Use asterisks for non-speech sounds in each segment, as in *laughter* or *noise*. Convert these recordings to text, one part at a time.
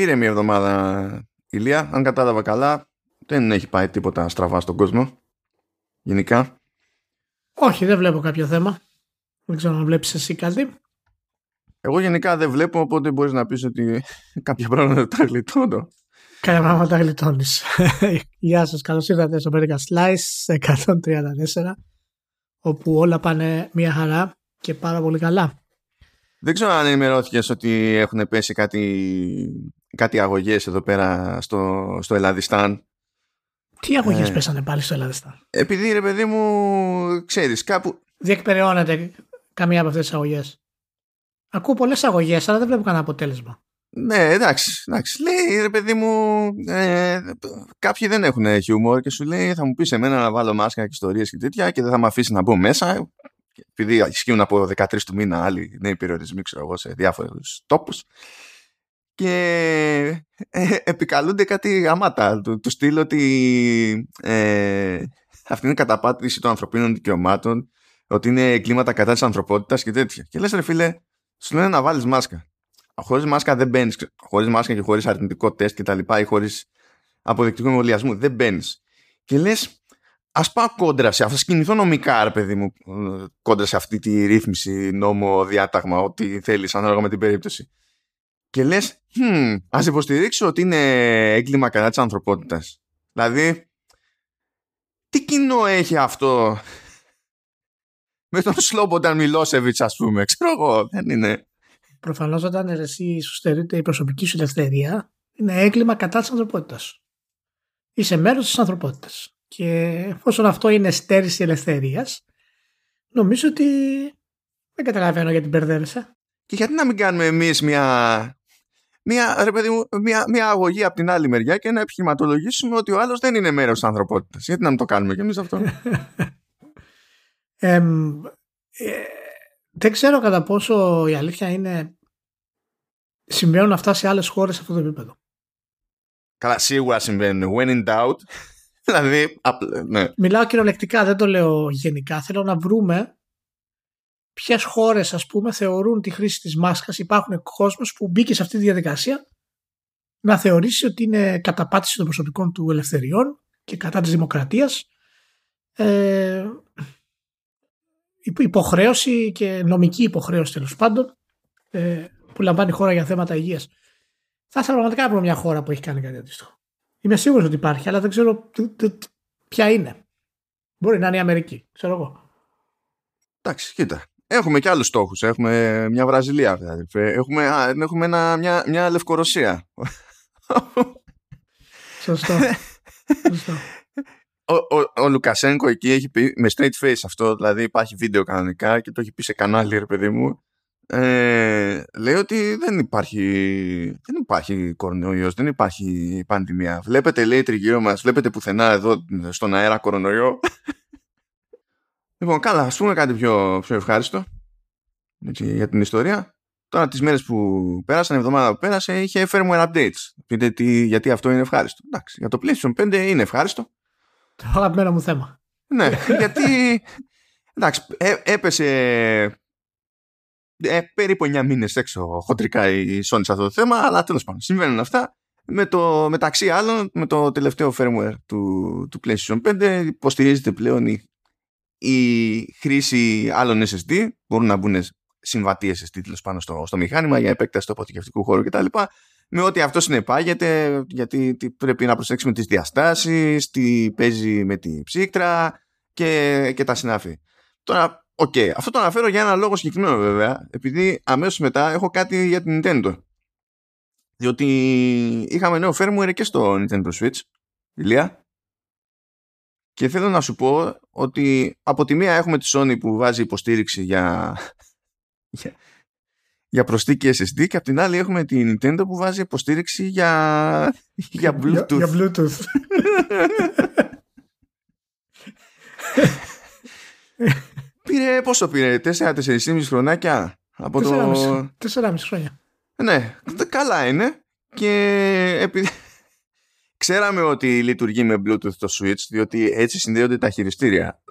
Πήρε μια εβδομάδα ηλία, αν κατάλαβα καλά, δεν έχει πάει τίποτα στραβά στον κόσμο. Γενικά. Όχι, δεν βλέπω κάποιο θέμα. Δεν ξέρω αν βλέπεις εσύ κάτι. Εγώ γενικά δεν βλέπω, οπότε μπορείς να πεις ότι *laughs* κάποια πράγματα τα γλιτώνω. Κάποια πράγματα γλιτώνεις. *laughs* Γεια σας, καλώς ήρθατε στο American Slice 134, όπου όλα πάνε μια χαρά και πάρα πολύ καλά. Δεν ξέρω αν ενημερώθηκες ότι έχουν πέσει κάτι, κάτι αγωγές εδώ πέρα στο, στο Ελλαδιστάν. Τι αγωγές ε, πέσανε πάλι στο Ελλαδιστάν. Επειδή ρε παιδί μου, ξέρεις, κάπου... Διεκπεραιώνεται καμία από αυτές τις αγωγές. Ακούω πολλές αγωγές, αλλά δεν βλέπω κανένα αποτέλεσμα. Ναι, εντάξει, εντάξει. Λέει ρε παιδί μου, ε, κάποιοι δεν έχουν χιούμορ και σου λέει θα μου πεις εμένα να βάλω μάσκα και ιστορίες και τέτοια και δεν θα με αφήσει να μπω μέσα επειδή ισχύουν από 13 του μήνα άλλοι νέοι περιορισμοί, ξέρω εγώ, σε διάφορους τόπους. Και ε, επικαλούνται κάτι γαμάτα. Του, του στείλω ότι ε, αυτή είναι καταπάτηση των ανθρωπίνων δικαιωμάτων, ότι είναι κλίματα κατά της ανθρωπότητας και τέτοια. Και λες, ρε φίλε, σου λένε να βάλεις μάσκα. Χωρίς μάσκα δεν μπαίνεις. Χωρίς μάσκα και χωρίς αρνητικό τεστ και τα λοιπά ή χωρίς αποδεκτικό εμβολιασμού δεν μπαίνεις. Και λες, ας πάω κόντρα σε αυτό, κινηθώ νομικά, ρε παιδί μου, κόντρα σε αυτή τη ρύθμιση, νόμο, διάταγμα, ό,τι θέλεις, ανάλογα με την περίπτωση. Και λες, hm, ας υποστηρίξω ότι είναι έγκλημα κατά της ανθρωπότητας. Δηλαδή, τι κοινό έχει αυτό με τον Σλόμπονταν Μιλόσεβιτ, ας πούμε, ξέρω εγώ, δεν είναι. Προφανώς όταν εσύ σου στερείται η προσωπική σου ελευθερία, είναι έγκλημα κατά της ανθρωπότητας. Είσαι μέρος της ανθρωπότητας. Και εφόσον αυτό είναι στέρηση ελευθερίας, νομίζω ότι δεν καταλαβαίνω γιατί μπερδεύεσαι. Και γιατί να μην κάνουμε εμείς μια, μια, ρε παιδί μου, μια, μια αγωγή από την άλλη μεριά και να επιχειρηματολογήσουμε ότι ο άλλος δεν είναι μέρος τη ανθρωπότητας. Γιατί να μην το κάνουμε κι εμείς αυτό; *laughs* ε, δεν ξέρω κατά πόσο η αλήθεια είναι συμβαίνουν αυτά σε άλλες χώρες σε αυτό το επίπεδο. Καλά, σίγουρα συμβαίνουν. When in doubt. *laughs* δηλαδή, ναι. Μιλάω κυριολεκτικά, δεν το λέω γενικά. Θέλω να βρούμε ποιες χώρες, ας πούμε, θεωρούν τη χρήση της μάσκας. Υπάρχουν κόσμος που μπήκε σε αυτή τη διαδικασία να θεωρήσει ότι είναι καταπάτηση των προσωπικών του ελευθεριών και κατά της δημοκρατίας ε, υποχρέωση και νομική υποχρέωση τέλος πάντων ε, που λαμβάνει η χώρα για θέματα υγείας. Θα ήθελα πραγματικά να βρω μια χώρα που έχει κάνει κάτι αντίστοιχο. Είμαι σίγουρος ότι υπάρχει, αλλά δεν ξέρω ποια είναι. Μπορεί να είναι η Αμερική, ξέρω εγώ. Εντάξει, κοίτα. Έχουμε και άλλους στόχους. Έχουμε μια Βραζιλία, δηλαδή. Έχουμε, έχουμε ένα, μια, μια Λευκορωσία. Σωστό. Σωστό ο, ο, ο Λουκασένκο εκεί έχει πει με straight face αυτό, δηλαδή υπάρχει βίντεο κανονικά και το έχει πει σε κανάλι, ρε παιδί μου. Ε, λέει ότι δεν υπάρχει, δεν υπάρχει κορονοϊός, δεν υπάρχει πανδημία. Βλέπετε, λέει τριγύρω μας, βλέπετε πουθενά εδώ στον αέρα κορονοϊό. Λοιπόν, καλά, ας πούμε κάτι πιο, πιο ευχάριστο έτσι, για την ιστορία. Τώρα τις μέρες που πέρασαν, η εβδομάδα που πέρασε, είχε firmware updates. Πείτε τι, γιατί αυτό είναι ευχάριστο. Εντάξει, για το PlayStation 5 είναι ευχάριστο. Το αγαπημένο μου θέμα. Ναι, *laughs* γιατί. Εντάξει, έ, έπεσε ε, περίπου 9 μήνες έξω χοντρικά η Sony σε αυτό το θέμα, αλλά τέλος πάντων συμβαίνουν αυτά. Με το, μεταξύ άλλων, με το τελευταίο firmware του, του PlayStation 5 υποστηρίζεται πλέον η, η χρήση άλλων SSD. Μπορούν να μπουν συμβατοί SSD τέλο πάνω στο, στο μηχάνημα για επέκταση του αποθηκευτικού χώρου κτλ με ό,τι αυτό συνεπάγεται, γιατί πρέπει να προσέξουμε τις διαστάσεις, τι παίζει με τη ψύκτρα και, και τα συναφή. Τώρα, OK, okay, αυτό το αναφέρω για ένα λόγο συγκεκριμένο βέβαια, επειδή αμέσως μετά έχω κάτι για την Nintendo. Διότι είχαμε νέο firmware και στο Nintendo Switch, Ηλία, και θέλω να σου πω ότι από τη μία έχουμε τη Sony που βάζει υποστήριξη για, για προσθήκη SSD και απ' την άλλη έχουμε την Nintendo που βάζει υποστήριξη για, για Bluetooth. Για, Bluetooth. πήρε, πόσο πήρε, 4-4,5 χρονάκια από 4,5, το... 4,5 χρόνια. Ναι, καλά είναι και επειδή ξέραμε ότι λειτουργεί με Bluetooth το Switch διότι έτσι συνδέονται τα χειριστήρια.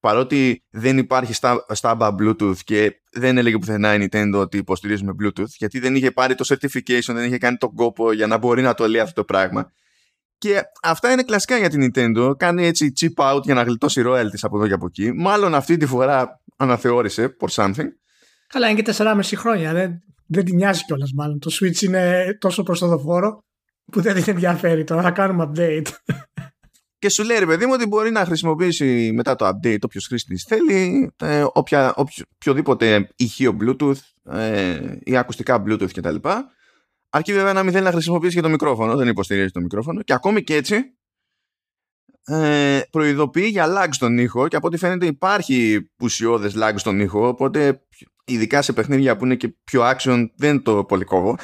παρότι δεν υπάρχει στα, στα Bluetooth και δεν έλεγε πουθενά η Nintendo ότι υποστηρίζουμε Bluetooth, γιατί δεν είχε πάρει το certification, δεν είχε κάνει τον κόπο για να μπορεί να το λέει αυτό το πράγμα. Και αυτά είναι κλασικά για την Nintendo. Κάνει έτσι chip out για να γλιτώσει royalties από εδώ και από εκεί. Μάλλον αυτή τη φορά αναθεώρησε for something. Καλά, είναι και 4,5 χρόνια. Δεν, δεν την νοιάζει κιόλας μάλλον. Το Switch είναι τόσο προστοδοφόρο που δεν την ενδιαφέρει τώρα. Θα κάνουμε update. Και σου λέει ρε παιδί μου ότι μπορεί να χρησιμοποιήσει μετά το update όποιος χρήστης θέλει, ε, όποια, οποιοδήποτε ηχείο Bluetooth ε, ή ακουστικά Bluetooth κτλ. Αρκεί βέβαια να μην θέλει να χρησιμοποιήσει και το μικρόφωνο, δεν υποστηρίζει το μικρόφωνο. Και ακόμη και έτσι ε, προειδοποιεί για lag στον ήχο και από ό,τι φαίνεται υπάρχει ουσιώδες lag στον ήχο, οπότε ειδικά σε παιχνίδια που είναι και πιο action δεν το πολύ κόβω.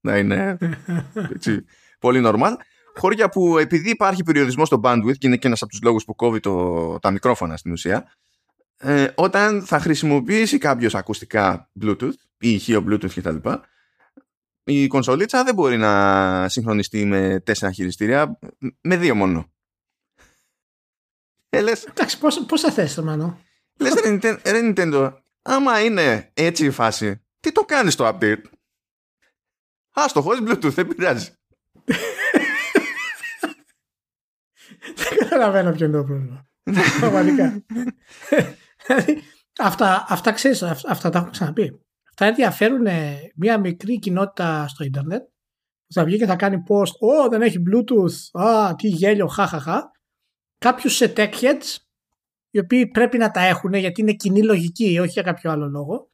να είναι έτσι, *laughs* πολύ normal. Χώρια που επειδή υπάρχει περιορισμός στο bandwidth και είναι και ένας από τους λόγους που κόβει το, τα μικρόφωνα στην ουσία, ε, όταν θα χρησιμοποιήσει κάποιος ακουστικά Bluetooth ή ηχείο Bluetooth κτλ η κονσολίτσα δεν μπορεί να συγχρονιστεί με τέσσερα χειριστήρια, με δύο μόνο. Ε, λες, Εντάξει, πόσα, πόσα θες το μάνο; Λες ρε Nintendo, άμα είναι έτσι η φάση, τι το κάνεις το update; Α, το χωρίς Bluetooth, δεν πειράζει. Δεν καταλαβαίνω ποιο είναι το πρόβλημα. Πραγματικά. Δηλαδή, αυτά, αυτά ξέρεις, αυτά τα έχω ξαναπεί θα ενδιαφέρουν μια μικρή κοινότητα στο ίντερνετ που θα βγει και θα κάνει post «Ω, δεν έχει Bluetooth, α, τι γέλιο, χαχαχα». Κάποιους σε tech heads, οι οποίοι πρέπει να τα έχουν γιατί είναι κοινή λογική, όχι για κάποιο άλλο λόγο.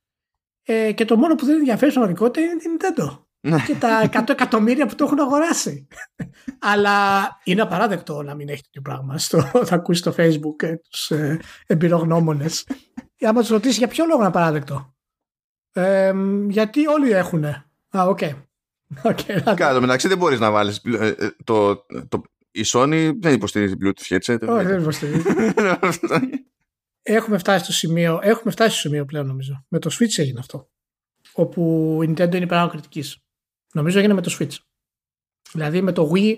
Ε, και το μόνο που δεν ενδιαφέρει στην πραγματικότητα είναι την Nintendo. Ναι. και τα 100 εκατομμύρια που το έχουν αγοράσει. Αλλά είναι απαράδεκτο να μην έχει τέτοιο πράγμα. Στο, θα ακούσει στο Facebook ε, τους ε, εμπειρογνώμονες. Άμα του ρωτήσει για ποιο λόγο είναι απαράδεκτο γιατί όλοι έχουν. Α, OK. Okay. Okay, Κάτω μεταξύ δεν μπορείς να βάλεις ε, ε, το, το, η Sony δεν υποστηρίζει Bluetooth headset. Όχι, δεν υποστηρίζει. έχουμε, φτάσει στο σημείο, έχουμε φτάσει στο σημείο πλέον νομίζω. Με το Switch έγινε αυτό. Όπου η Nintendo είναι υπεράνω κριτικής. Νομίζω έγινε με το Switch. Δηλαδή με το Wii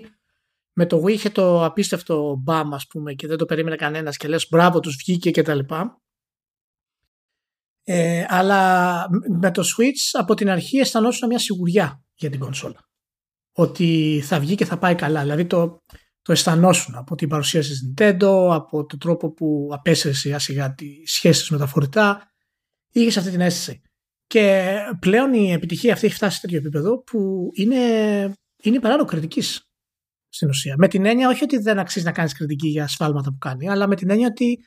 με το Wii είχε το απίστευτο BAM ας πούμε και δεν το περίμενε κανένας και λες μπράβο τους βγήκε και τα λοιπά ε, αλλά με το Switch από την αρχή αισθανόσουν μια σιγουριά για την κονσόλα. Ότι θα βγει και θα πάει καλά. Δηλαδή το, το αισθανόσουν από την παρουσίαση της Nintendo, από τον τρόπο που απέσαιρε σιγά σιγά τις σχέσεις με τα φορητά. Είχες αυτή την αίσθηση. Και πλέον η επιτυχία αυτή έχει φτάσει σε τέτοιο επίπεδο που είναι, είναι παράλληλο κριτικής στην ουσία. Με την έννοια όχι ότι δεν αξίζει να κάνεις κριτική για ασφάλματα που κάνει, αλλά με την έννοια ότι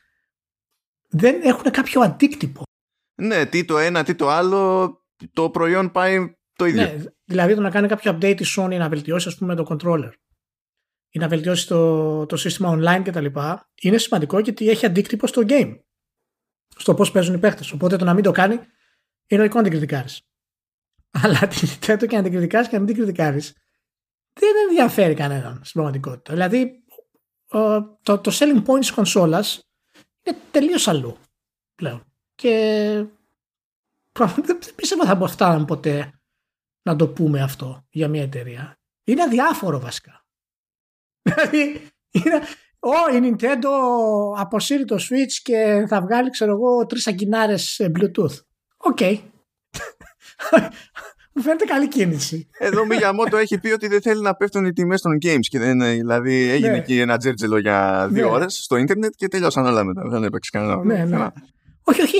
δεν έχουν κάποιο αντίκτυπο ναι, τι το ένα, τι το άλλο, το προϊόν πάει το ίδιο. Ναι, δηλαδή το να κάνει κάποιο update η Sony να βελτιώσει ας πούμε το controller ή να βελτιώσει το, το σύστημα online κτλ. Είναι σημαντικό γιατί έχει αντίκτυπο στο game. Στο πώς παίζουν οι παίχτε. Οπότε το να μην το κάνει είναι λογικό να την κριτικάρεις. *laughs* Αλλά την Nintendo και να την κριτικάρεις και να μην την κριτικάρεις δεν ενδιαφέρει κανέναν στην πραγματικότητα. Δηλαδή το, το selling point της κονσόλας είναι τελείως αλλού πλέον. Και δεν πίστευα θα φτάναμε ποτέ να το πούμε αυτό για μια εταιρεία. Είναι αδιάφορο βασικά. *laughs* Δηλαδή, είναι, ο, η Nintendo αποσύρει το Switch και θα βγάλει, ξέρω εγώ, τρεις αγκινάρες Bluetooth. OK. Okay. Μου φαίνεται καλή κίνηση. Εδώ ο Μιγιαμότο έχει πει ότι δεν θέλει να πέφτουν οι τιμές των games. Και δεν, δηλαδή έγινε ναι. εκεί ένα τζέρτζελο για δύο ναι. ώρες στο ίντερνετ και τελειώσαν όλα μετά. Δεν έπαιξε κανένα. Ναι, ναι. Όχι, όχι.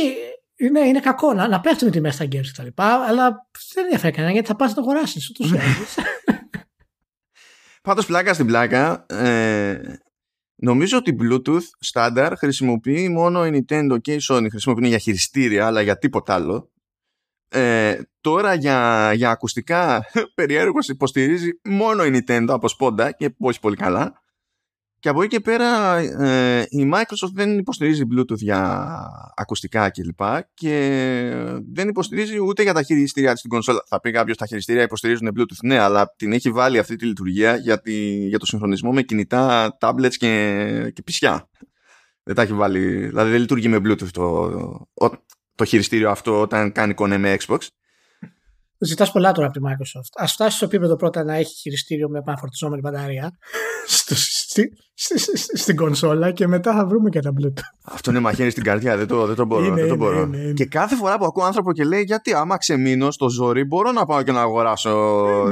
Είναι, είναι κακό να, να πέφτουν οι τιμές στα games κτλ. Αλλά δεν ενδιαφέρει κανένα γιατί θα πας να το αγοράσεις. Ούτως ή Πάντως πλάκα στην πλάκα. Ε, νομίζω ότι Bluetooth στάνταρ χρησιμοποιεί μόνο η Nintendo και η Sony. Χρησιμοποιούν για χειριστήρια, αλλά για τίποτα άλλο. Ε, τώρα για, για ακουστικά *laughs* περιέργως υποστηρίζει μόνο η Nintendo από σπόντα και όχι πολύ καλά. Και από εκεί και πέρα ε, η Microsoft δεν υποστηρίζει Bluetooth για ακουστικά κλπ. Και, και δεν υποστηρίζει ούτε για τα χειριστήρια της στην κονσόλα. Θα πει κάποιος τα χειριστήρια υποστηρίζουν Bluetooth. Ναι, αλλά την έχει βάλει αυτή τη λειτουργία για, τη, για το συγχρονισμό με κινητά, tablets και, και πισιά. Δεν τα έχει βάλει. Δηλαδή δεν λειτουργεί με Bluetooth το, το χειριστήριο αυτό όταν κάνει κονέ με Xbox. Ζητάς πολλά τώρα από τη Microsoft. Α φτάσεις στο επίπεδο πρώτα να έχει χειριστήριο με επαναφορτιζόμενη μπαταρία *laughs* στο, στη, στη, στη, στην κονσόλα και μετά θα βρούμε και τα Bluetooth. Αυτό είναι μαχαίρι στην καρδιά, δεν το, δεν το μπορώ. Είναι, δεν το είναι, μπορώ. είναι, είναι. Και κάθε φορά που ακούω άνθρωπο και λέει γιατί άμα ξεμείνω στο ζόρι μπορώ να πάω και να αγοράσω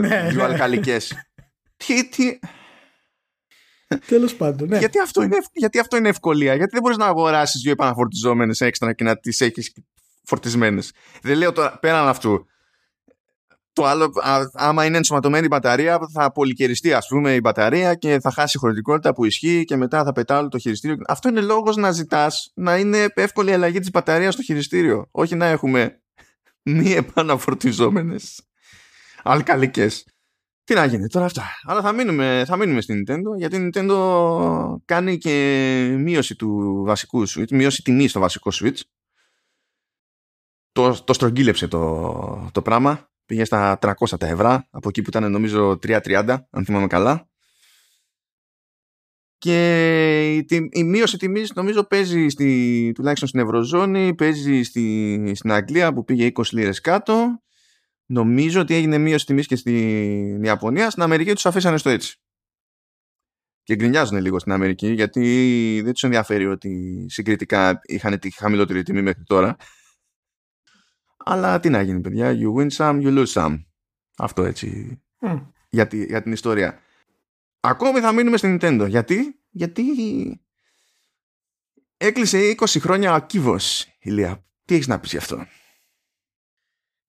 Ναι, δύο ναι. αλκαλικές. τι, τι, Τέλος πάντων, ναι. γιατί, αυτό είναι, ευ- γιατί αυτό είναι ευκολία. Γιατί δεν μπορείς να αγοράσεις δύο επαναφορτιζόμενες έξτρα και να τις έχεις φορτισμένες. Δεν λέω τώρα πέραν αυτού. Το άλλο, α, άμα είναι ενσωματωμένη η μπαταρία, θα πολυκαιριστεί ας πούμε η μπαταρία και θα χάσει η χωρητικότητα που ισχύει και μετά θα πετάω το χειριστήριο. Αυτό είναι λόγος να ζητάς να είναι εύκολη η αλλαγή της μπαταρίας στο χειριστήριο. Όχι να έχουμε μη επαναφορτιζόμενες αλκαλικές. Τι να γίνει τώρα αυτά. Αλλά θα μείνουμε, θα μείνουμε στην Nintendo γιατί η Nintendo κάνει και μείωση του βασικού Switch, μείωση τιμή στο βασικό Switch. Το, το στρογγύλεψε το, το πράγμα. Πήγε στα 300 τα ευρώ, από εκεί που ήταν νομίζω 330, αν θυμάμαι καλά. Και η, τι- η μείωση τιμής νομίζω παίζει στη, τουλάχιστον στην Ευρωζώνη, παίζει στη, στην Αγγλία που πήγε 20 λίρες κάτω. Νομίζω ότι έγινε μείωση τιμής και στην Ιαπωνία. Στην Αμερική τους αφήσανε στο έτσι. Και γκρινιάζουν λίγο στην Αμερική γιατί δεν τους ενδιαφέρει ότι συγκριτικά είχαν τη χαμηλότερη τιμή μέχρι τώρα. Αλλά τι να γίνει παιδιά, you win some, you lose some. Αυτό έτσι Μμ. για, τη- για την ιστορία. Ακόμη θα μείνουμε στην Nintendo. Γιατί, γιατί έκλεισε 20 χρόνια ο κύβος, Ηλία. Τι έχεις να πεις γι' αυτό;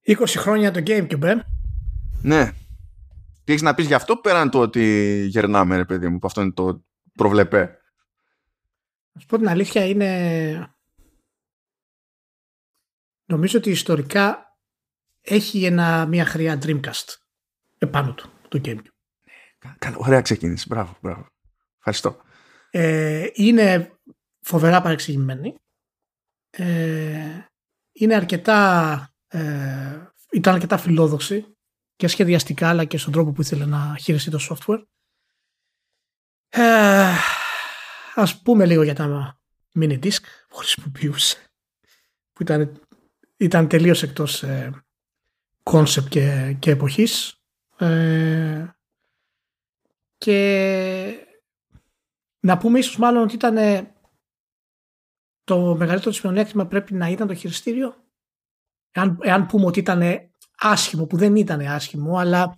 20 χρόνια το GameCube, ε. Ναι. Τι έχεις να πεις γι' αυτό πέραν το ότι γερνάμε ρε παιδί μου, που αυτό είναι το προβλεπέ; Να σου πω την αλήθεια είναι... Νομίζω ότι ιστορικά έχει ένα, μια χρειά Dreamcast επάνω του, το GameCube. Καλά, ωραία ξεκίνηση. Μπράβο, μπράβο. Ευχαριστώ. Ε, είναι φοβερά παρεξηγημένη. Ε, είναι αρκετά, ε, ήταν αρκετά φιλόδοξη και σχεδιαστικά αλλά και στον τρόπο που ήθελε να χειριστεί το software. Ε, ας πούμε λίγο για τα mini disc που χρησιμοποιούσε που ήταν, ήταν τελείως εκτός ε, concept και, και εποχής ε, και να πούμε ίσως μάλλον ότι ήταν ε, το μεγαλύτερο της μειονέκτημα πρέπει να ήταν το χειριστήριο. Εάν, εάν πούμε ότι ήταν άσχημο, που δεν ήταν άσχημο, αλλά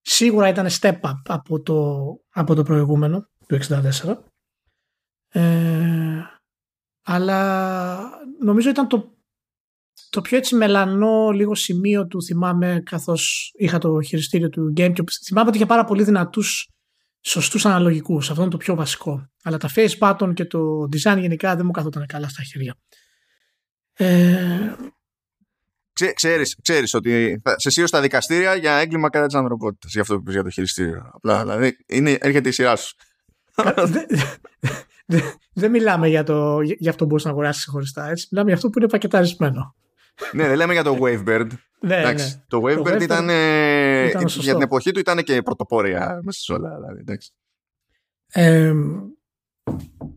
σίγουρα ήταν step up από το, από το προηγούμενο, του 64. Ε, αλλά νομίζω ήταν το, το πιο έτσι μελανό λίγο σημείο του θυμάμαι καθώς είχα το χειριστήριο του GameCube. Θυμάμαι ότι είχε πάρα πολύ δυνατούς σωστούς αναλογικούς. Αυτό είναι το πιο βασικό. Αλλά τα face button και το design γενικά δεν μου καθόταν καλά στα χέρια. Ε, Ξέ, ξέρεις, ξέρεις ότι θα σε σύρω στα δικαστήρια για έγκλημα κατά της ανθρωπότητας για αυτό που είπες για το χειριστήριο. Απλά, δηλαδή, είναι, έρχεται η σειρά σου. δεν δε, δε μιλάμε για, το, για αυτό που μπορείς να αγοράσεις χωριστά. Έτσι. Μιλάμε για αυτό που είναι πακεταρισμένο. Ναι, δεν λέμε για το Wavebird. Ναι, Εντάξει, ναι. Το Wavebird Wavebird ήταν, ε, ήταν σωστό. για την εποχή του ήταν και πρωτοπόρια μέσα σε όλα. Δηλαδή, εντάξει. Ε,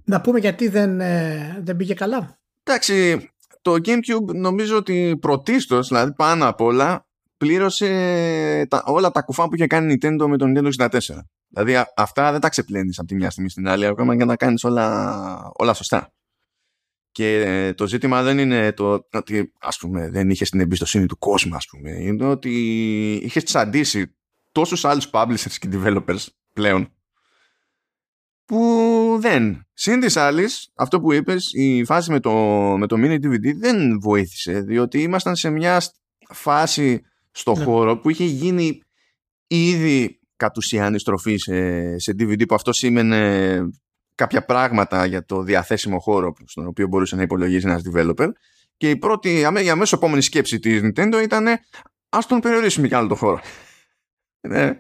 να πούμε γιατί δεν, ε, δεν πήγε καλά. Εντάξει, το GameCube νομίζω ότι πρωτίστως, δηλαδή πάνω απ' όλα, πλήρωσε τα, όλα τα κουφά που είχε κάνει η Nintendo με το Nintendo 64. Δηλαδή α- αυτά δεν τα ξεπλένεις από τη μια στιγμή στην άλλη, ακόμα και να κάνεις όλα, όλα σωστά. Και ε, το ζήτημα δεν είναι το ότι ας πούμε δεν είχες την εμπιστοσύνη του κόσμου ας πούμε. Είναι ότι είχες τσαντήσει τόσους άλλους publishers και developers πλέον που δεν. Συν της άλλης, αυτό που είπες, η φάση με το, με το mini DVD δεν βοήθησε, διότι ήμασταν σε μια σ- φάση στο Ναι. χώρο που είχε γίνει ήδη κατ' ουσίαν η στροφή σε, σε DVD που αυτό σήμαινε κάποια πράγματα για το διαθέσιμο χώρο στον οποίο μπορούσε να υπολογίζει ένας developer και η πρώτη, αμέ- η αμέσως επόμενη σκέψη της Nintendo ήταν ας τον περιορίσουμε κι άλλο το χώρο. *laughs* Ναι.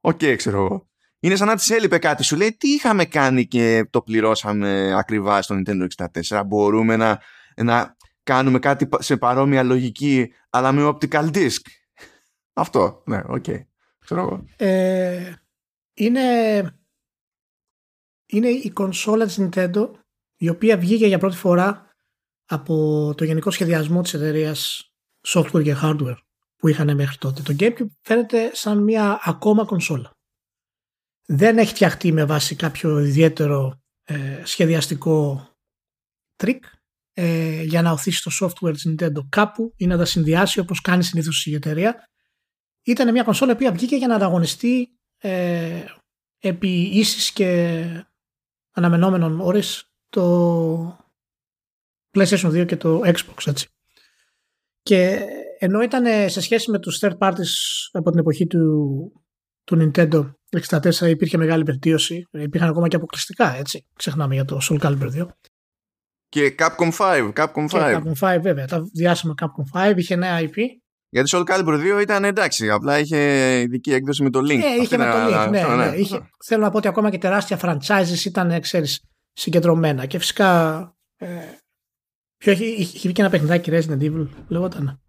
Οκ, ξέρω εγώ. Είναι σαν να της έλειπε κάτι. Σου λέει τι είχαμε κάνει και το πληρώσαμε ακριβά στο Nintendo 64. Μπορούμε να, να κάνουμε κάτι πα- σε παρόμοια λογική αλλά με optical disc. Αυτό. Ναι, οκ. Ξέρω εγώ. Ε, είναι, είναι η κονσόλα της Nintendo η οποία βγήκε για πρώτη φορά από το γενικό σχεδιασμό της εταιρείας software και hardware που είχαν μέχρι τότε. Το GameCube φαίνεται σαν μια ακόμα κονσόλα. Δεν έχει φτιαχτεί με βάση κάποιο ιδιαίτερο ε, σχεδιαστικό τρικ ε, για να ωθήσει το software της Nintendo κάπου ή να τα συνδυάσει όπως κάνει συνήθως η εταιρεία. Ήταν μια κονσόλα που βγήκε για να ανταγωνιστεί ε, επί ίσοις και αναμενόμενοις όροις το PlayStation 2 και το Xbox έτσι. Και ενώ ήταν σε σχέση με τους third parties από την εποχή του, του Nintendo 64 υπήρχε μεγάλη βελτίωση, υπήρχαν ακόμα και αποκλειστικά έτσι, ξεχνάμε για το Soul Calibur 2. Και Capcom 5, Capcom 5. Και Capcom 5 βέβαια, τα διάσημα Capcom 5, είχε νέα IP. Γιατί Soul Calibur 2 ήταν εντάξει, απλά είχε ειδική έκδοση με το Link. Ε, είχε με το Link, ναι, ναι. ναι. Είχε, θέλω να πω ότι ακόμα και τεράστια franchises ήταν, ξέρεις, συγκεντρωμένα. Και φυσικά ε, Ποιο είχε, είχε βγει και ένα παιχνιδάκι Resident Evil, λεγόταν.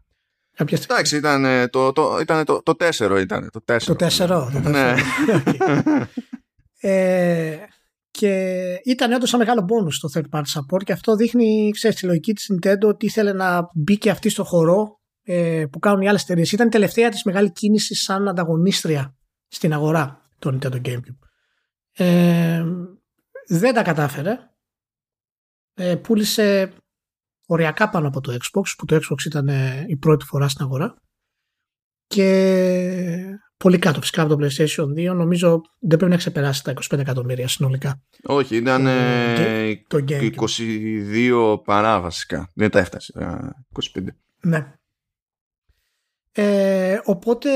Εντάξει, ήταν το, το, ήταν το, το 4 ήταν. Το 4. Το 4. Το ναι. *laughs* ε, και ήταν όντως ένα μεγάλο bonus το third party support και αυτό δείχνει, ξέρεις, τη λογική της Nintendo ότι ήθελε να μπει και αυτή στο χορό ε, που κάνουν οι άλλες εταιρείες. Ήταν η τελευταία της μεγάλη κίνηση σαν ανταγωνίστρια στην αγορά το Nintendo GameCube. Ε, δεν τα κατάφερε. Ε, πούλησε οριακά πάνω από το Xbox, που το Xbox ήταν ε, η πρώτη φορά στην αγορά. Και πολύ κάτω φυσικά από το PlayStation 2. Νομίζω δεν πρέπει να ξεπεράσει τα 25 εκατομμύρια συνολικά. Όχι, ήταν το, το 22 παρά βασικά. Δεν τα έφτασε. 25. Ναι. Ε, οπότε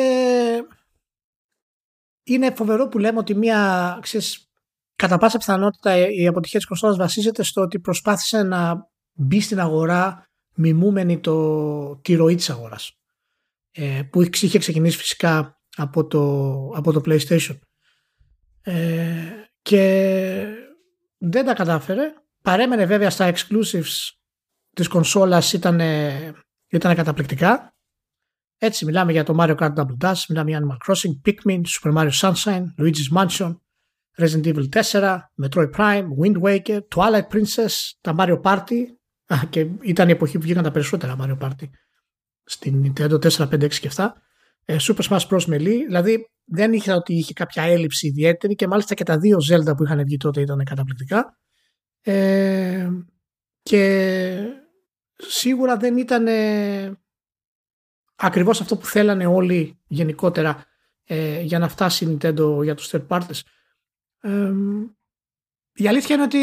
είναι φοβερό που λέμε ότι μία, ξέρεις, κατά πάσα πιθανότητα η αποτυχία της κονσόλας βασίζεται στο ότι προσπάθησε να μπει στην αγορά μιμούμενη το, τη ροή της αγοράς. Ε, που είχε ξεκινήσει φυσικά από το, από το PlayStation. Ε, και δεν τα κατάφερε. Παρέμενε βέβαια στα exclusives της κονσόλας ήταν, ήταν καταπληκτικά έτσι μιλάμε για το Mario Kart Double Dash μιλάμε για Animal Crossing, Pikmin, Super Mario Sunshine Luigi's Mansion Resident Evil 4, Metroid Prime, Wind Waker, Twilight Princess, τα Mario Party Α, και ήταν η εποχή που βγήκαν τα περισσότερα Mario Party στην Nintendo 4, 5, 6 και 7. Ε, Super Smash Bros. Melee, δηλαδή δεν είχα ότι είχε κάποια έλλειψη ιδιαίτερη και μάλιστα και τα δύο Zelda που είχαν βγει τότε ήταν καταπληκτικά. Ε, και σίγουρα δεν ήταν ε, ακριβώς αυτό που θέλανε όλοι γενικότερα ε, για να φτάσει η Nintendo για τους third parties. Ε, η αλήθεια είναι ότι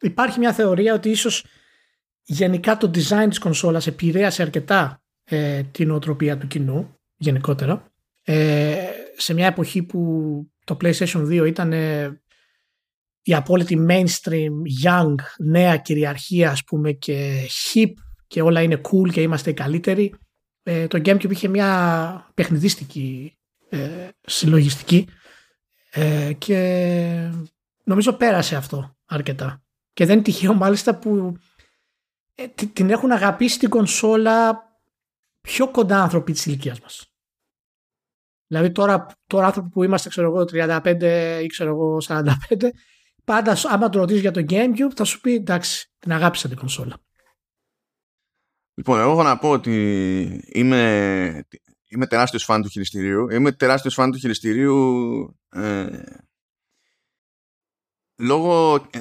υπάρχει μια θεωρία ότι ίσως γενικά το design της κονσόλας επηρέασε αρκετά ε, την οτροπία του κοινού γενικότερα ε, σε μια εποχή που το PlayStation 2 ήταν ε, η απόλυτη mainstream, young, νέα κυριαρχία ας πούμε και hip και όλα είναι cool και είμαστε οι καλύτεροι ε, το GameCube είχε μια παιχνιδίστικη ε, συλλογιστική ε, και νομίζω πέρασε αυτό αρκετά και δεν είναι τυχαίο μάλιστα που ε, την έχουν αγαπήσει την κονσόλα πιο κοντά άνθρωποι της ηλικίας μας. Δηλαδή τώρα, τώρα άνθρωποι που είμαστε ξέρω εγώ 35 ή ξέρω εγώ 45 πάντα άμα το ρωτήσεις για το Gamecube θα σου πει εντάξει την αγάπησα την κονσόλα. Λοιπόν, εγώ έχω να πω ότι είμαι, είμαι τεράστιος φαν του χειριστηρίου. Είμαι τεράστιος φαν του χειριστηρίου ε, λόγω ε,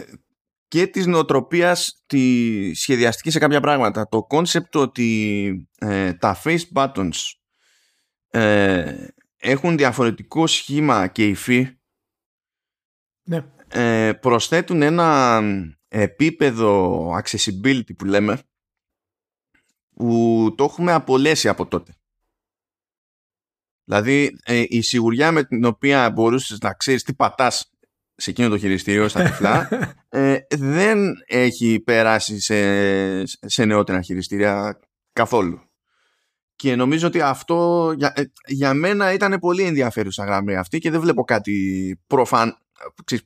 και της νοοτροπίας τη σχεδιαστική σε κάποια πράγματα. Το κόνσεπτ ότι ε, τα face buttons ε, έχουν διαφορετικό σχήμα και υφή ναι. ε, προσθέτουν ένα επίπεδο accessibility που λέμε που το έχουμε απολέσει από τότε. Δηλαδή η σιγουριά με την οποία μπορούσες να ξέρεις τι πατάς σε εκείνο το χειριστήριο στα τυφλά *laughs* ε, δεν έχει περάσει σε, σε νεότερα χειριστήρια καθόλου. Και νομίζω ότι αυτό για, ε, για μένα ήταν πολύ ενδιαφέρουσα γραμμή αυτή και δεν βλέπω κάτι προφαν,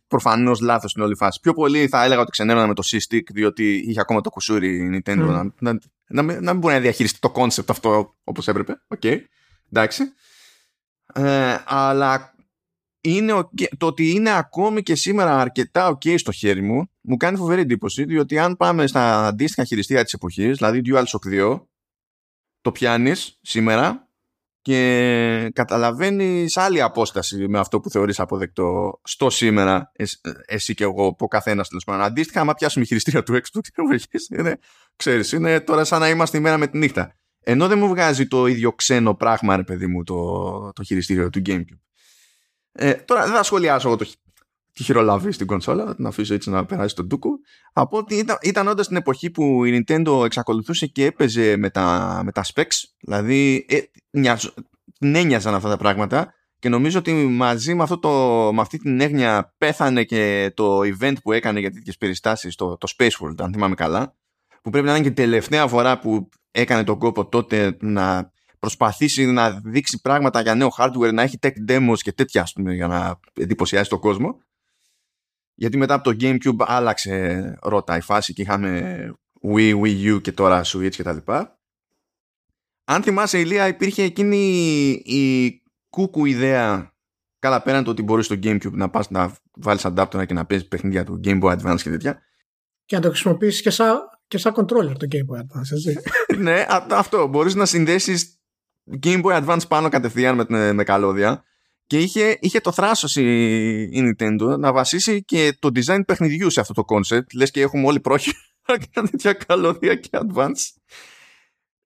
προφανώς λάθος στην όλη φάση. Πιο πολύ θα έλεγα ότι ξενέρωνα με το C-Stick διότι είχε ακόμα το κουσούρι η Nintendo να, να, να, να, μην μπορεί να διαχειριστεί το concept αυτό όπως έπρεπε. OK, okay. εντάξει. Ε, αλλά είναι το ότι είναι ακόμη και σήμερα αρκετά ok στο χέρι μου μου κάνει φοβερή εντύπωση διότι αν πάμε στα αντίστοιχα χειριστήρια της εποχής δηλαδή DualShock 2 το πιάνεις σήμερα και καταλαβαίνεις άλλη απόσταση με αυτό που θεωρείς αποδεκτό στο σήμερα εσύ και εγώ, που καθένας τέλος πάντων. Αντίστοιχα, άμα πιάσουμε χειριστήρια του Xbox, είναι, ξέρεις, είναι τώρα σαν να είμαστε ημέρα με τη νύχτα. Ενώ δεν μου βγάζει το ίδιο ξένο πράγμα, ρε παιδί μου, το, το χειριστήριο του GameCube. Ε, τώρα δεν θα σχολιάσω εγώ το, τη χειρολαβή στην κονσόλα, θα την αφήσω έτσι να περάσει τον τούκο. Από ότι ήταν, ήταν όντως την εποχή που η Nintendo εξακολουθούσε και έπαιζε με τα, με τα specs, δηλαδή ε, την έννοιαζαν αυτά τα πράγματα και νομίζω ότι μαζί με, αυτό το, με αυτή την έγνοια πέθανε και το event που έκανε για τέτοιες περιστάσεις, το, το Space World, αν θυμάμαι καλά, που πρέπει να είναι και η τελευταία φορά που έκανε τον κόπο τότε να προσπαθήσει να δείξει πράγματα για νέο hardware, να έχει tech demos και τέτοια, ας πούμε, για να εντυπωσιάσει τον κόσμο. Γιατί μετά από το GameCube άλλαξε ρότα η φάση και είχαμε Wii, Wii U και τώρα Switch και τα λοιπά. Αν θυμάσαι Ηλία υπήρχε εκείνη η κούκου ιδέα καλά πέραν το ότι μπορείς στο GameCube να πας να βάλεις adapter και να παίζεις παιχνίδια του Game Boy Advance και τέτοια. Και να το χρησιμοποιήσεις και σαν, και σαν controller το Game Boy Advance, έτσι. *laughs* ναι, αυτό. Μπορείς να συνδέσεις Game Boy Advance πάνω κατευθείαν με, με καλώδια και είχε, είχε το θράσος η, η Nintendo να βασίσει και το design παιχνιδιού σε αυτό το concept. Λες και έχουμε όλοι πρόχειρα και τέτοια καλώδια και advance.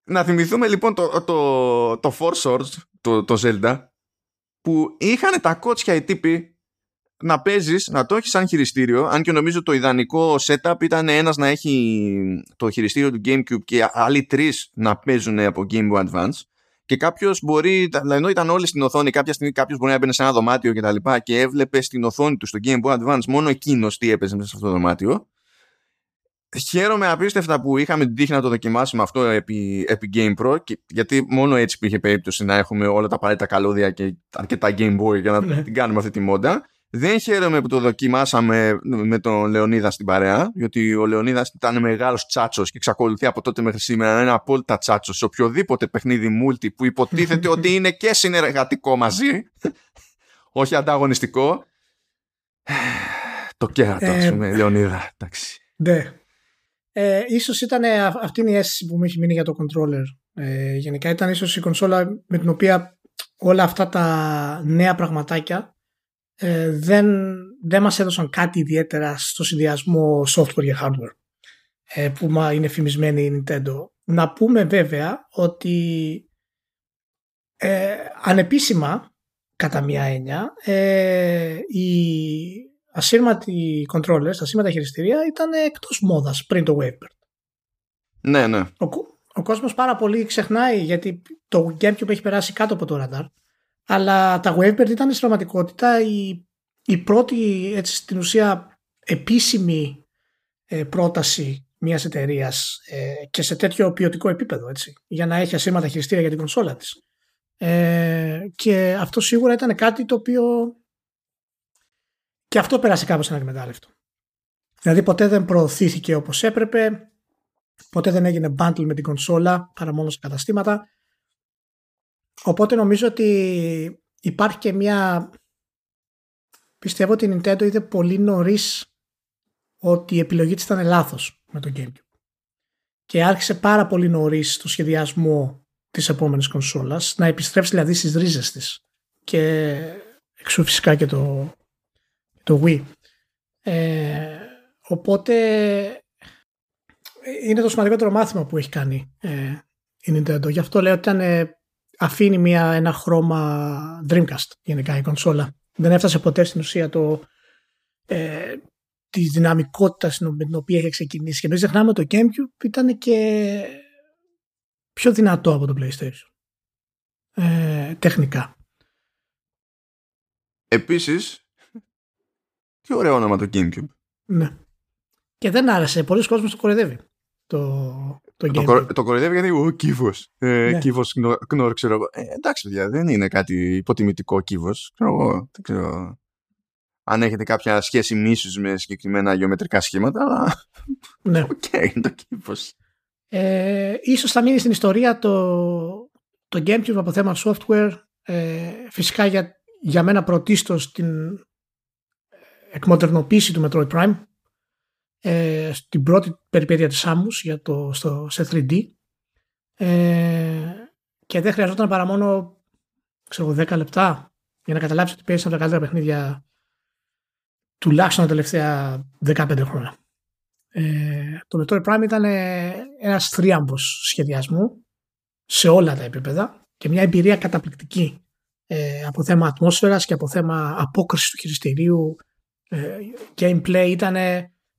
Να θυμηθούμε λοιπόν το, το, το Four Swords, το, το Zelda, που είχαν τα κότσια οι τύποι να παίζεις, να το έχεις σαν χειριστήριο. Αν και νομίζω το ιδανικό setup ήταν ένας να έχει το χειριστήριο του GameCube και άλλοι τρεις να παίζουν από Game Boy Advance και κάποιος μπορεί, ενώ ήταν όλοι στην οθόνη, κάποια στιγμή κάποιος μπορεί να έμπαινε σε ένα δωμάτιο και τα λοιπά και έβλεπε στην οθόνη του στο Game Boy Advance μόνο εκείνος τι έπαιζε μέσα σε αυτό το δωμάτιο. Χαίρομαι απίστευτα που είχαμε την τύχη να το δοκιμάσουμε αυτό επί, επί Game Pro και, γιατί μόνο έτσι υπήρχε περίπτωση να έχουμε όλα τα απαραίτητα καλώδια και αρκετά Game Boy για να ναι. την κάνουμε αυτή τη μόντα. Δεν χαίρομαι που το δοκιμάσαμε με τον Λεωνίδα στην παρέα, γιατί ο Λεωνίδας ήταν μεγάλος τσάτσος και εξακολουθεί από τότε μέχρι σήμερα να είναι απόλυτα τσάτσος σε οποιοδήποτε παιχνίδι multi που υποτίθεται *laughs* ότι είναι και συνεργατικό μαζί, όχι ανταγωνιστικό. *sighs* Το κέρατο, ας ε, πούμε, Λεωνίδα. Εντάξει. Ναι. Ε, ίσως ήταν αυτή η αίσθηση που μου έχει μείνει για το controller. Ε, γενικά ήταν ίσως η κονσόλα με την οποία όλα αυτά τα νέα πραγματάκια ε, δεν, δεν μας έδωσαν κάτι ιδιαίτερα στο συνδυασμό software και hardware ε, που είναι φημισμένη η Nintendo. Να πούμε βέβαια ότι ε, ανεπίσημα κατά μία έννοια ε, οι ασύρματοι controllers, τα ασύρματα χειριστήρια ήταν εκτός μόδας πριν το Wavebird. Ναι, ναι. Ο, ο κόσμος πάρα πολύ ξεχνάει γιατί το GameCube έχει περάσει κάτω από το radar αλλά τα Wavebird ήταν στην πραγματικότητα η, η πρώτη έτσι, στην ουσία επίσημη ε, πρόταση μιας εταιρείας ε, και σε τέτοιο ποιοτικό επίπεδο έτσι, για να έχει ασύρματα χειριστήρια για την κονσόλα της. Ε, και αυτό σίγουρα ήταν κάτι το οποίο και αυτό πέρασε κάπως ανακμετάλλευτο. Δηλαδή ποτέ δεν προωθήθηκε όπως έπρεπε, ποτέ δεν έγινε bundle με την κονσόλα παρά μόνο σε καταστήματα Οπότε νομίζω ότι υπάρχει και μια... Πιστεύω ότι η Nintendo είδε πολύ νωρίς ότι η επιλογή της ήταν λάθος με το GameCube. Και άρχισε πάρα πολύ νωρίς το σχεδιασμό της επόμενης κονσόλας να επιστρέψει δηλαδή στις ρίζες της. Και εξού φυσικά και το, το Wii. Ε, οπότε είναι το σημαντικότερο μάθημα που έχει κάνει ε, η Nintendo. Γι' αυτό λέω ότι ήταν αφήνει μια, ένα χρώμα Dreamcast γενικά η κονσόλα. Δεν έφτασε ποτέ στην ουσία το, ε, τη δυναμικότητα με την οποία είχε ξεκινήσει. Και μην ξεχνάμε το Gamecube ήταν και πιο δυνατό από το PlayStation. Ε, τεχνικά. Επίσης, *laughs* τι ωραίο όνομα το Gamecube. Ναι. Και δεν άρεσε. Πολλοί κόσμος το κορεδεύει. Το, το, το, το κοροϊδεύει γιατί ο κύβος. Ε, ναι. Κύβος κνόρ, ξέρω εγώ. Ε, εντάξει, παιδιά, δεν είναι κάτι υποτιμητικό κύβος. Ξέρω εγώ. Δεν ξέρω αν έχετε κάποια σχέση μίσους με συγκεκριμένα γεωμετρικά σχήματα, αλλά. Ναι. *laughs* OK, okay, είναι το κύβος. Ε, ίσως θα μείνει στην ιστορία το, το GameCube από θέμα software. Ε, φυσικά για, για μένα πρωτίστως την εκμοντερνοποίηση του Metroid Prime ε, στην πρώτη περιπέτεια της Samus για το, στο, σε 3D ε, και δεν χρειαζόταν παρά μόνο ξέρω, 10 λεπτά για να καταλάβεις ότι παίζεις από τα καλύτερα παιχνίδια τουλάχιστον τα τελευταία 15 χρόνια. Ε, το Metroid Prime ήταν ένας θρίαμβος σχεδιασμού σε όλα τα επίπεδα και μια εμπειρία καταπληκτική ε, από θέμα ατμόσφαιρας και από θέμα απόκρισης του χειριστηρίου ε, gameplay ήταν,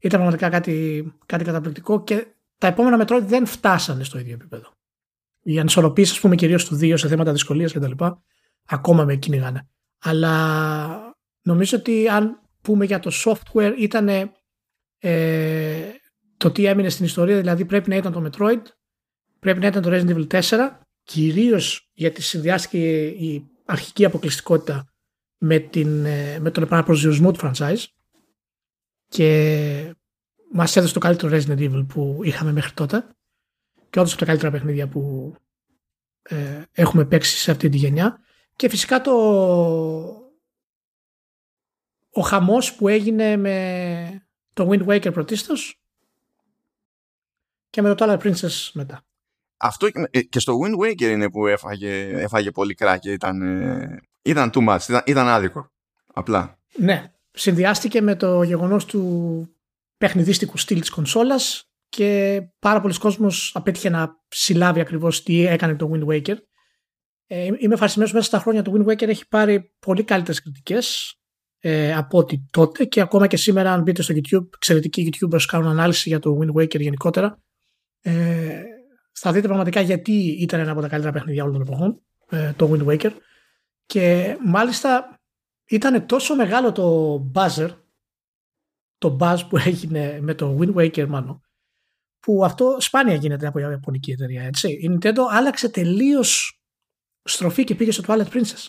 ήταν πραγματικά κάτι, κάτι καταπληκτικό και τα επόμενα Metroid δεν φτάσανε στο ίδιο επίπεδο. Οι ανισορροπήσεις, ας πούμε, κυρίως του 2 σε θέματα δυσκολίας κτλ. ακόμα με κυνηγάνε. Αλλά νομίζω ότι αν πούμε για το software ήταν ε, το τι έμεινε στην ιστορία, δηλαδή πρέπει να ήταν το Metroid, πρέπει να ήταν το Resident Evil 4, κυρίως γιατί συνδυάστηκε η αρχική αποκλειστικότητα με, την, ε, με τον επαναπροσδιορισμό του franchise και μας έδωσε το καλύτερο Resident Evil που είχαμε μέχρι τότε και όντως από τα καλύτερα παιχνίδια που ε, έχουμε παίξει σε αυτή τη γενιά και φυσικά το ο χαμός που έγινε με το Wind Waker πρωτίστως και με το Twilight Princess μετά. Αυτό ε, και στο Wind Waker είναι που έφαγε, έφαγε πολύ κράκη. Ήταν, ε, ήταν too much, ήταν, ήταν άδικο. Απλά. Ναι. Συνδυάστηκε με το γεγονός του παιχνιδίστικου στυλ της κονσόλας και πάρα πολλοί κόσμος απέτυχε να συλλάβει ακριβώς τι έκανε το Wind Waker. Ε, είμαι ευχαριστημένος μέσα στα χρόνια το Wind Waker έχει πάρει πολύ καλύτερες κριτικές ε, από ότι τότε και ακόμα και σήμερα αν μπείτε στο YouTube, εξαιρετικοί YouTubers κάνουν ανάλυση για το Wind Waker γενικότερα ε, θα δείτε πραγματικά γιατί ήταν ένα από τα καλύτερα παιχνίδια όλων των εποχών ε, το Wind Waker και μάλιστα ήταν τόσο μεγάλο το buzzer το buzz που έγινε με το Wind Waker μάλλον που αυτό σπάνια γίνεται από ιαπωνική εταιρεία έτσι. Η Nintendo άλλαξε τελείως στροφή και πήγε στο Twilight Princess.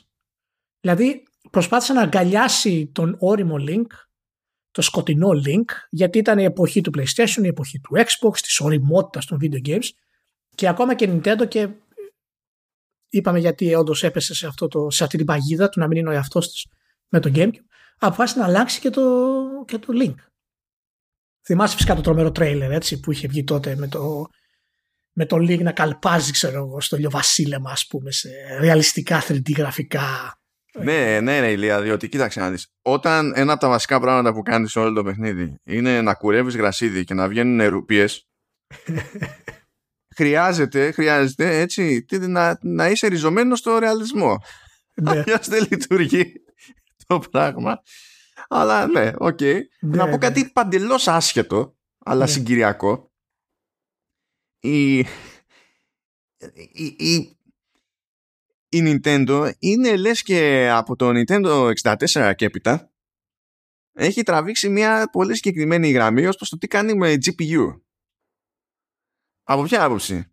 Δηλαδή προσπάθησε να αγκαλιάσει τον όριμο Link, το σκοτεινό Link, γιατί ήταν η εποχή του PlayStation, η εποχή του Xbox, της οριμότητας των video games. Και ακόμα και Nintendo και είπαμε γιατί όντως έπεσε σε, αυτό το, σε αυτή την παγίδα του να μην είναι ο εαυτός της με το GameCube, αποφάσισε να αλλάξει και το, και το Link. Θυμάσαι φυσικά το τρομερό τρέιλερ έτσι, που είχε βγει τότε με το, με το Link να καλπάζει ξέρω εγώ, στο ηλιοβασίλεμα ας πούμε σε ρεαλιστικά 3D γραφικά ναι, ναι, ναι, Ηλία, διότι κοίταξε να δεις. Όταν ένα από τα βασικά πράγματα που κάνεις σε όλο το παιχνίδι είναι να κουρεύεις γρασίδι και να βγαίνουν ρουπίες, *laughs* χρειάζεται, χρειάζεται έτσι, να, να είσαι ριζωμένος στο ρεαλισμό. Ναι. Αλλιώς δεν λειτουργεί το πράγμα. Αλλά ναι, OK. Okay. Ναι, να πω ναι. κάτι παντελώς άσχετο, αλλά ναι. συγκυριακό. Η, η, η, η Nintendo είναι λες και από το Nintendo 64 και έπειτα έχει τραβήξει μια πολύ συγκεκριμένη γραμμή ως προς το τι κάνει με GPU. Από ποια άποψη;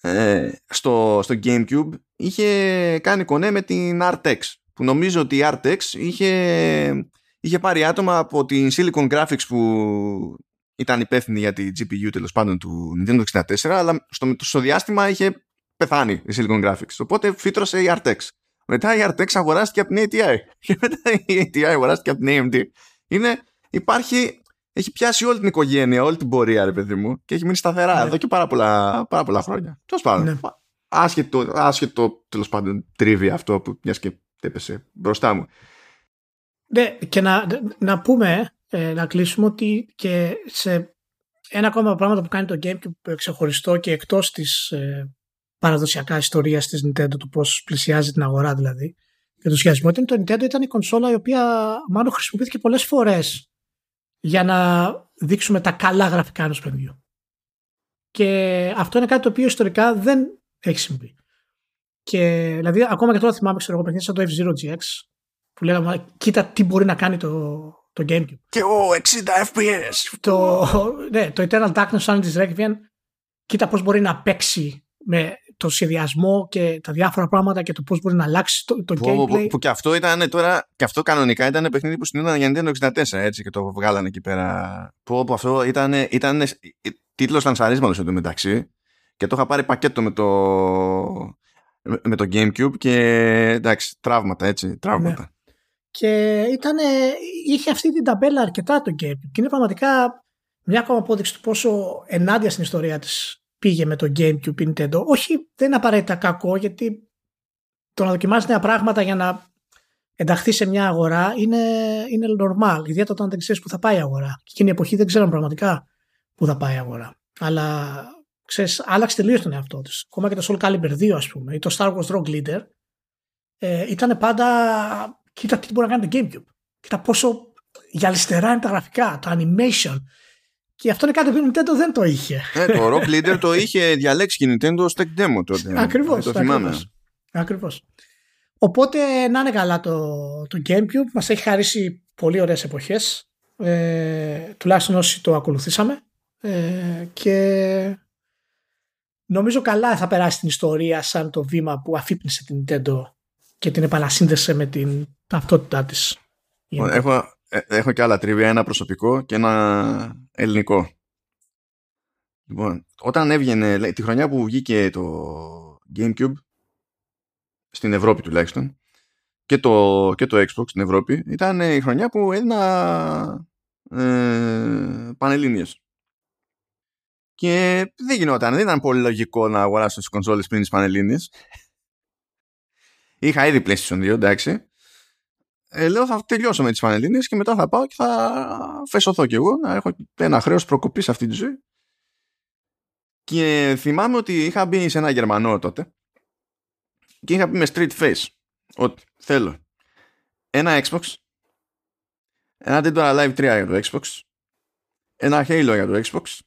Ε, στο, στο Gamecube είχε κάνει κονέ με την RTX που νομίζω ότι η RTX είχε, είχε πάρει άτομα από την Silicon Graphics που ήταν υπεύθυνη για τη GPU τέλος πάντων του Nintendo 64 αλλά στο, στο διάστημα είχε πεθάνει η Silicon Graphics. Οπότε φύτρωσε η RTX. Μετά η RTX αγοράστηκε από την ATI. Και μετά η ATI αγοράστηκε από την AMD. Είναι, υπάρχει, έχει πιάσει όλη την οικογένεια, όλη την πορεία, ρε παιδί μου, και έχει μείνει σταθερά ναι. εδώ και πάρα πολλά, πάρα πολλά χρόνια. Τέλος πάντων. Ναι. Άσχετο, άσχετο τέλος πάντων τρίβει αυτό που μιας και έπεσε μπροστά μου. Ναι, και να, να πούμε, ε, να κλείσουμε ότι και σε ένα ακόμα πράγμα που κάνει το GameCube ξεχωριστό και εκτός της ε, παραδοσιακά ιστορίας της Nintendo του πώς πλησιάζει την αγορά δηλαδή και το σχεδιασμό ήταν το Nintendo ήταν η κονσόλα η οποία μάλλον χρησιμοποιήθηκε πολλές φορές για να δείξουμε τα καλά γραφικά ενός παιδιού. Και αυτό είναι κάτι το οποίο ιστορικά δεν έχει συμβεί. Και δηλαδή ακόμα και τώρα θυμάμαι ξέρω εγώ παιχνίδια σαν το F-Zero GX που λέγαμε κοίτα τι μπορεί να κάνει το, το GameCube. Και ο 60 FPS. Το, ναι, το Eternal Darkness Sun της Requiem κοίτα πώς μπορεί να παίξει με το σχεδιασμό και τα διάφορα πράγματα και το πώς μπορεί να αλλάξει το, το που, gameplay. Που, που, και αυτό ήταν τώρα, και αυτό κανονικά ήταν παιχνίδι που συνήθως για Nintendo 64 έτσι και το βγάλανε εκεί πέρα. Που, που αυτό ήταν, ήταν τίτλος λανσαρίσματο εντωμεταξύ και το είχα πάρει πακέτο με το, με το Gamecube και εντάξει, τραύματα έτσι, τραύματα. Ναι. Και ήταν, είχε αυτή την ταμπέλα αρκετά το Gamecube και είναι πραγματικά μια ακόμα απόδειξη του πόσο ενάντια στην ιστορία της πήγε με το GameCube η Nintendo. Όχι, δεν είναι απαραίτητα κακό γιατί το να δοκιμάσεις νέα πράγματα για να ενταχθεί σε μια αγορά είναι, είναι normal. Ιδιαίτερα όταν δεν ξέρεις που θα πάει η αγορά. Και εκείνη η εποχή δεν ξέραμε πραγματικά που θα πάει η αγορά. Αλλά ξέρεις, άλλαξε τελείως τον εαυτό της. Ακόμα και το Soul Calibur 2, ας πούμε, ή το Star Wars Rogue Leader, ε, ήταν πάντα. Κοίτα τι μπορεί να κάνει το GameCube. Κοίτα πόσο γυαλιστερά είναι τα γραφικά, το animation. Και αυτό είναι κάτι που η Nintendo δεν το είχε. Ε, το Rock Leader το είχε *laughs* διαλέξει και η Nintendo ως tech demo τότε. Ακριβώς. Το θυμάμαι. Ακριβώς. Οπότε να είναι καλά το, το Gamecube. Μας έχει χαρίσει πολύ ωραίες εποχές. Ε, τουλάχιστον όσοι το ακολουθήσαμε. Ε, και νομίζω καλά θα περάσει την ιστορία σαν το βήμα που αφύπνισε την Nintendo και την επανασύνδεσε με την ταυτότητά της. Έχω, ε, έχω και άλλα τρίβια, ένα προσωπικό και ένα ελληνικό. Λοιπόν, όταν έβγαινε, τη χρονιά που βγήκε το Gamecube, στην Ευρώπη τουλάχιστον, και το, και το Xbox στην Ευρώπη, ήταν η χρονιά που έδινα ε, πανελλήνιες. Και δεν γινόταν, δεν ήταν πολύ λογικό να αγοράσω τις κονσόλες πριν τις πανελλήνιες. Είχα ήδη PlayStation 2, εντάξει. Ε, λέω θα τελειώσω με τις Πανελλήνιες και μετά θα πάω και θα φεσωθώ κι εγώ να έχω ένα χρέος προκοπής σε αυτή τη ζωή. Και θυμάμαι ότι είχα μπει σε ένα Γερμανό τότε και είχα πει με street face. Ότι θέλω. Ένα Xbox, ένα Dead or Alive 3 για το Xbox, ένα Halo για το Xbox,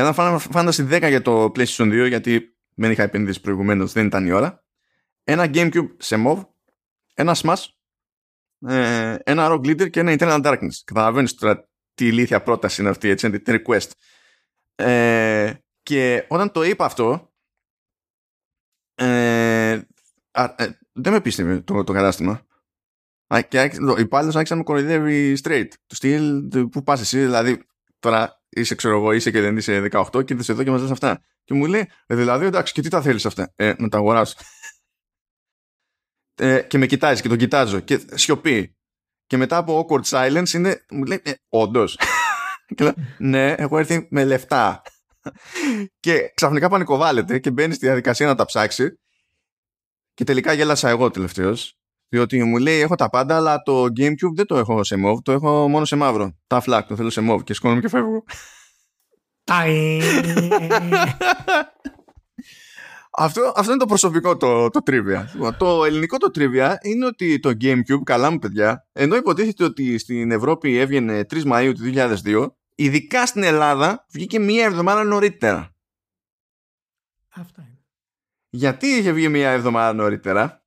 ένα Fantasy 10 για το PlayStation 2 γιατί δεν είχα επενδύσει προηγουμένως, δεν ήταν η ώρα, ένα GameCube σε MOV, ένα Smash ε, ένα Rock Leader και ένα Eternal Darkness. Καταλαβαίνεις τώρα τι ηλίθια πρόταση είναι αυτή, έτσι, την request. Ε, και όταν το είπα αυτό, ε, α, ε, δεν με πίστευε το, το κατάστημα. Και ο υπάλληλο άρχισε να με κοροϊδεύει straight. Του στυλ, πού πας εσύ, δηλαδή τώρα είσαι, ξέρω εγώ, είσαι και δεν είσαι 18 και είσαι εδώ και μας αυτά. Και μου λέει, ε, δηλαδή εντάξει, και τι τα θέλεις αυτά; Ε, να τα αγοράσω ε, και με κοιτάζει και τον κοιτάζω και σιωπή. Και μετά από awkward silence είναι, μου λέει, ε, όντως. *laughs* και λέω, ναι, έχω έρθει με λεφτά. και ξαφνικά πανικοβάλλεται και μπαίνει στη διαδικασία να τα ψάξει. Και τελικά γέλασα εγώ τελευταίος. Διότι μου λέει: Έχω τα πάντα, αλλά το Gamecube δεν το έχω σε MOV, το έχω μόνο σε μαύρο. Τα φλακ, το θέλω σε MOV. Και σκόνομαι και φεύγω. *laughs* Αυτό, αυτό είναι το προσωπικό το, το trivia. Λοιπόν, το ελληνικό το trivia είναι ότι το Gamecube, καλά μου παιδιά, ενώ υποτίθεται ότι στην Ευρώπη έβγαινε 3 Μαΐου του 2002, ειδικά στην Ελλάδα βγήκε μία εβδομάδα νωρίτερα. Αυτά είναι. Γιατί είχε βγει μία εβδομάδα νωρίτερα,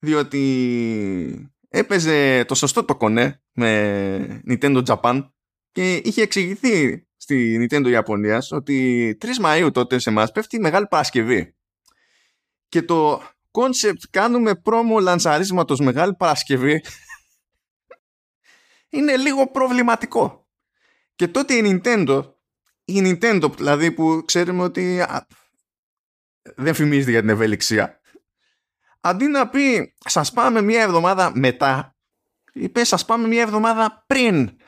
διότι έπαιζε το σωστό το κονέ με Nintendo Japan και είχε εξηγηθεί στη Nintendo Ιαπωνίας ότι 3 Μαΐου τότε σε εμάς πέφτει Μεγάλη Παρασκευή και το concept κάνουμε πρόμο λανσαρίσματος Μεγάλη Παρασκευή *laughs* είναι λίγο προβληματικό. Και τότε η Nintendo, η Nintendo δηλαδή που ξέρουμε ότι δεν φημίζεται για την ευελιξία, αντί να πει σας πάμε μια εβδομάδα μετά, είπε σας πάμε μια εβδομάδα πριν.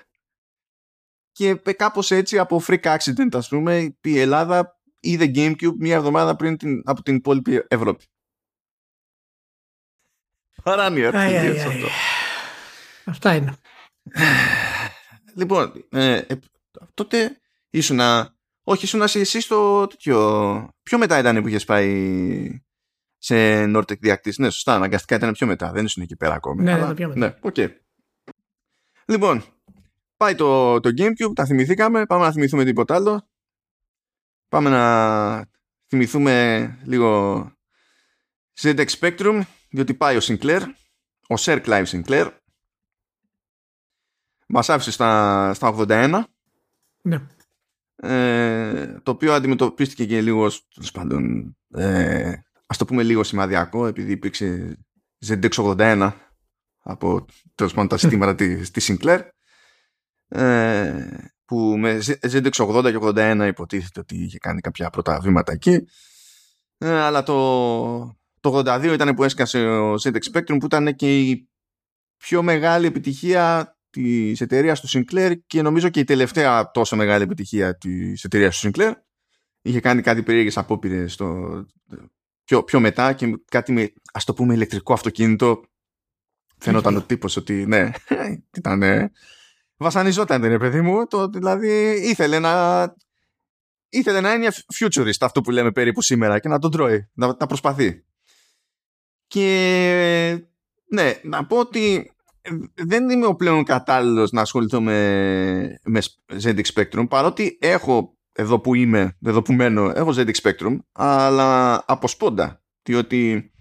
Και κάπως έτσι από freak accident ας πούμε η Ελλάδα είδε Gamecube μία εβδομάδα πριν την, από την υπόλοιπη Ευρώπη. Παράνοια αυτό. Αυτά είναι. Λοιπόν, ε, ε, τότε ήσουν όχι ήσουν εσύ στο τέτοιο πιο μετά ήταν που είχες πάει σε Nortec διακτής ναι σωστά αναγκαστικά ήταν πιο μετά δεν ήσουν εκεί πέρα ακόμη ναι, αλλά, πιο μετά. ναι, okay. λοιπόν πάει το, το Gamecube τα θυμηθήκαμε πάμε να θυμηθούμε τίποτα άλλο Πάμε να θυμηθούμε λίγο ZX Spectrum, διότι πάει ο Sinclair, ο Sir Clive Sinclair. Μας άφησε στα, στα 81. Ναι. Ε, το οποίο αντιμετωπίστηκε και λίγο, πάντων, ε, ας το πούμε λίγο σημαδιακό, επειδή υπήρξε ZX81 από τέλος πάντων τα συστήματα της, της Sinclair. Ε, που με ZX80 και 81 υποτίθεται ότι είχε κάνει κάποια πρώτα βήματα εκεί. Ε, αλλά το, το 82 ήταν που έσκασε ο ZX Spectrum που ήταν και η πιο μεγάλη επιτυχία της εταιρείας του Sinclair και νομίζω και η τελευταία τόσο μεγάλη επιτυχία της εταιρείας του Sinclair είχε κάνει κάτι περίεργες απόπειρες στο, πιο, πιο μετά και κάτι με, ας το πούμε, ηλεκτρικό αυτοκίνητο. Φαίνονταν ο τύπος ότι ναι, *laughs* ήταν. Βασανιζόταν, δεν είναι παιδί μου. Το, δηλαδή ήθελε να. Ήθελε να είναι futurist αυτό που λέμε περίπου σήμερα και να τον τρώει, να, να προσπαθεί. Και ναι, να πω ότι δεν είμαι ο πλέον κατάλληλος να ασχοληθώ με, με ZX Spectrum παρότι έχω εδώ που είμαι, εδώ που μένω, έχω ZX Spectrum αλλά από σπόντα διότι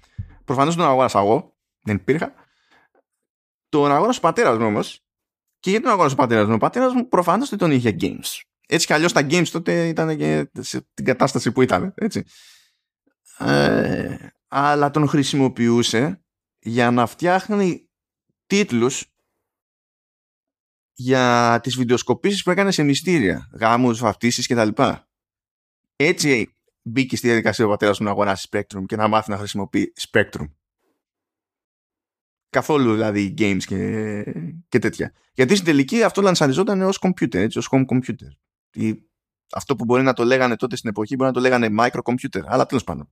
προφανώς τον αγόρασα εγώ δεν υπήρχα. Τον αγόρασε ο πατέρας μου όμως. Και γιατί τον αγόρασε ο πατέρας μου; Ο πατέρας μου προφανώς δεν τον είχε games. Έτσι κι αλλιώς τα games τότε ήταν και σε την κατάσταση που ήταν έτσι. Ε, αλλά τον χρησιμοποιούσε για να φτιάχνει τίτλους για τις βιντεοσκοπήσεις που έκανε σε μυστήρια, γάμους, βαφτίσεις κτλ. Έτσι μπήκε στη διαδικασία ο πατέρας μου να αγοράσει Spectrum και να μάθει να χρησιμοποιεί Spectrum. Καθόλου δηλαδή games και, και τέτοια. Γιατί στην τελική αυτό λανσαριζόταν ως computer, έτσι, ως home computer. αυτό που μπορεί να το λέγανε τότε στην εποχή μπορεί να το λέγανε microcomputer, αλλά τέλος πάντων.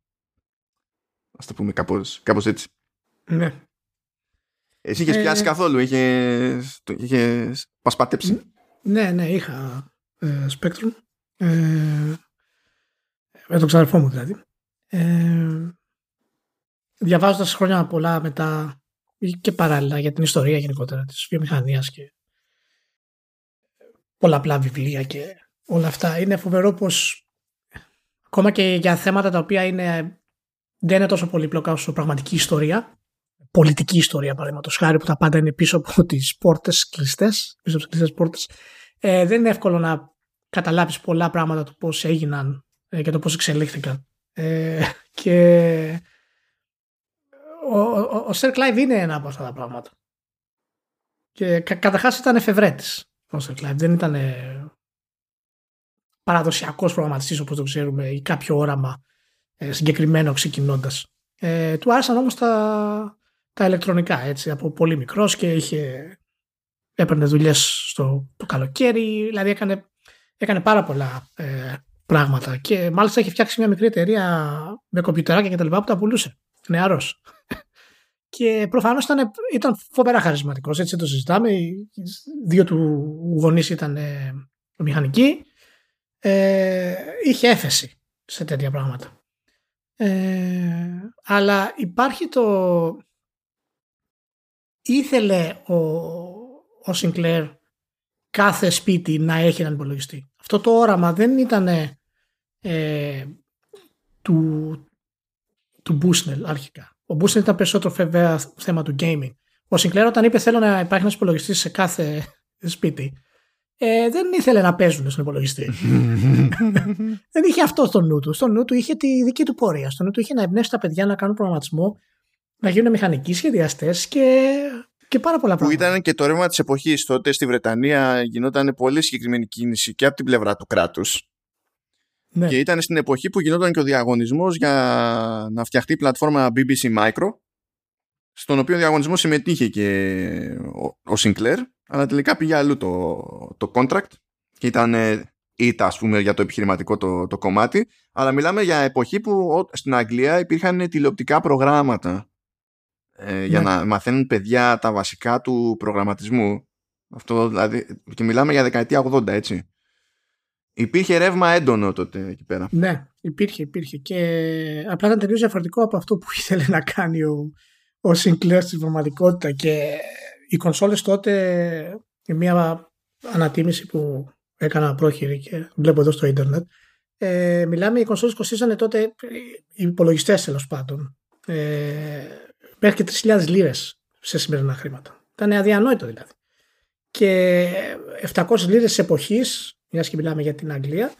Ας το πούμε κάπως, κάπως έτσι. Ναι. Εσύ είχες ε, πιάσει καθόλου, είχες, είχες πασπατέψει. Ναι, ναι, είχα ε, Spectrum. Ε, με τον ξαδερφό μου δηλαδή. Ε, Διαβάζοντας χρόνια πολλά μετά και παράλληλα για την ιστορία γενικότερα της βιομηχανίας και πολλαπλά βιβλία και όλα αυτά. Είναι φοβερό πως ακόμα και για θέματα τα οποία είναι, δεν είναι τόσο πολύπλοκα όσο πραγματική ιστορία πολιτική ιστορία, παραδείγματος χάρη, που τα πάντα είναι πίσω από *laughs* τις πόρτες κλειστές, πίσω από τις κλειστές πόρτες, ε, δεν είναι εύκολο να καταλάβεις πολλά πράγματα του πώς έγιναν ε, και το πώς εξελίχθηκαν. Ε, και ο, ο, ο Σερ Κλάιβ είναι ένα από αυτά τα πράγματα. Και κα, καταρχάς ήταν εφευρέτης ο Σερ Κλάιβ. Δεν ήταν παραδοσιακός προγραμματιστής όπως το ξέρουμε ή κάποιο όραμα ε, συγκεκριμένο ξεκινώντας. Ε, του άρεσαν όμως τα, τα ηλεκτρονικά έτσι από πολύ μικρός και είχε έπαιρνε δουλειές στο το καλοκαίρι δηλαδή έκανε, έκανε πάρα πολλά ε, πράγματα. Και μάλιστα είχε φτιάξει μια μικρή εταιρεία με κομπιουτεράκια και τα λοιπά που τα πουλούσε. Νεαρός. *laughs* Και προφανώς ήταν, ήταν φοβερά χαρισματικός έτσι το συζητάμε. Οι δύο του γονείς ήταν ε, μηχανικοί. Ε, είχε έφεση σε τέτοια πράγματα. Ε, αλλά υπάρχει το ήθελε ο, ο Sinclair κάθε σπίτι να έχει έναν υπολογιστή. Αυτό το όραμα δεν ήταν ε, του, του Bushnell αρχικά. Ο Bushnell ήταν περισσότερο βέβαια θέμα του gaming. Ο Sinclair όταν είπε θέλω να υπάρχει ένας υπολογιστής σε κάθε σπίτι ε, δεν ήθελε να παίζουν στον υπολογιστή. *laughs* δεν είχε αυτό στο νου του. Στο νου του είχε τη δική του πορεία. Στο νου του είχε να εμπνεύσει τα παιδιά να κάνουν προγραμματισμό να γίνουν μηχανικοί σχεδιαστές και, και πάρα πολλά πράγματα. Που ήταν και το ρεύμα της εποχής τότε στη Βρετανία γινόταν πολύ συγκεκριμένη κίνηση και από την πλευρά του κράτους. Ναι. Και ήταν στην εποχή που γινόταν και ο διαγωνισμός για να φτιαχτεί η πλατφόρμα BBC Micro, στον οποίο διαγωνισμός συμμετείχε και ο, ο Sinclair, αλλά τελικά πήγε αλλού το, το contract και ήταν ήττα ας πούμε για το επιχειρηματικό το, το κομμάτι αλλά μιλάμε για εποχή που στην Αγγλία υπήρχαν τηλεοπτικά προγράμματα ε, για ναι. να μαθαίνουν παιδιά τα βασικά του προγραμματισμού. Αυτό δηλαδή, και μιλάμε για δεκαετία 80, έτσι. Υπήρχε ρεύμα έντονο τότε εκεί πέρα. Ναι, υπήρχε, υπήρχε. Και απλά ήταν τελείως διαφορετικό από αυτό που *laughs* ήθελε να κάνει ο, ο Sinclair στην πραγματικότητα. Και οι κονσόλες τότε, μια ανατίμηση που έκανα πρόχειρη και βλέπω εδώ στο ίντερνετ, ε, μιλάμε, οι κονσόλες κοστίζανε τότε, οι υπολογιστές τέλος πάντων, ε, μέχρι και 3.000 λίρες σε σημερινά χρήματα. Ήταν αδιανόητο δηλαδή. Και 700 λίρες εποχής, μιας και μιλάμε για την Αγγλία,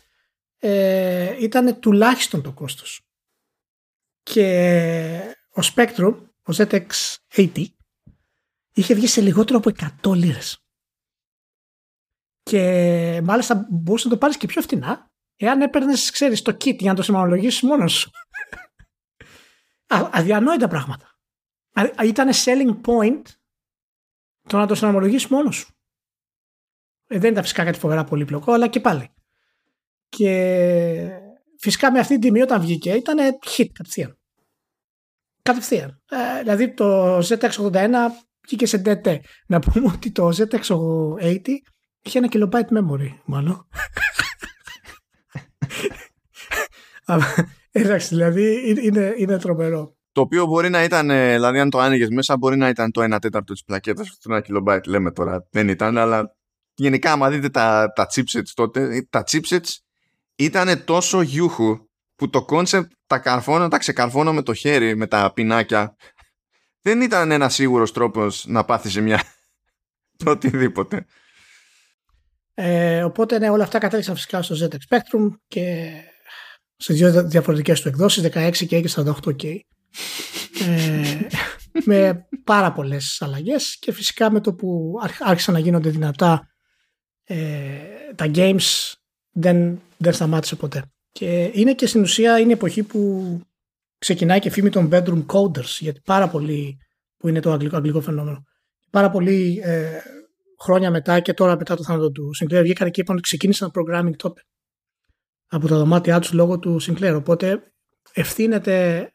ε, ήταν τουλάχιστον το κόστος. Και ο Spectrum, ο ZX80, είχε βγει σε λιγότερο από 100 λίρες. Και μάλιστα μπορούσε να το πάρεις και πιο φτηνά, εάν έπαιρνες, ξέρεις, το kit για να το σημανολογήσεις μόνος σου. *laughs* αδιανόητα πράγματα ήταν selling point το να το συναρμολογήσει μόνος σου. Ε, δεν ήταν φυσικά κάτι φοβερά πολύπλοκο, αλλά και πάλι. Και φυσικά με αυτή την τιμή όταν βγήκε ήταν hit κατευθείαν. Κατευθείαν. Ε, δηλαδή το ZX81 βγήκε σε DT. Να πούμε ότι το ZX80 είχε ένα kilobyte memory μάλλον. *laughs* Εντάξει, δηλαδή είναι, είναι τρομερό. Το οποίο μπορεί να ήταν, ε, δηλαδή αν το άνοιγες μέσα, μπορεί να ήταν το 1 τέταρτο της πλακέτας. Αυτό ένα kilobyte λέμε τώρα. Δεν ήταν, αλλά γενικά, άμα δείτε τα, τα chipsets τότε, τα chipsets ήταν τόσο γιούχου που το concept τα καρφώνω, τα ξεκαρφώνω με το χέρι, με τα πινάκια. Δεν ήταν ένας σίγουρος τρόπος να πάθεις μια *laughs* το οτιδήποτε. Ε, οπότε ναι, όλα αυτά κατέληξαν φυσικά στο ZX Spectrum και σε δύο διαφορετικές του εκδόσεις, 16 και 48K. Ε, με πάρα πολλές αλλαγές και φυσικά με το που άρχισαν να γίνονται δυνατά ε, τα games δεν, δεν σταμάτησε ποτέ. Και είναι και στην ουσία είναι η εποχή που ξεκινάει και φήμη των bedroom coders, γιατί πάρα πολύ, που είναι το αγγλικό, αγγλικό φαινόμενο, πάρα πολύ ε, χρόνια μετά και τώρα μετά το θάνατο του Sinclair βγήκαν και είπαν ότι ξεκίνησαν programming τότε από τα δωμάτια τους λόγω του Sinclair. Οπότε ευθύνεται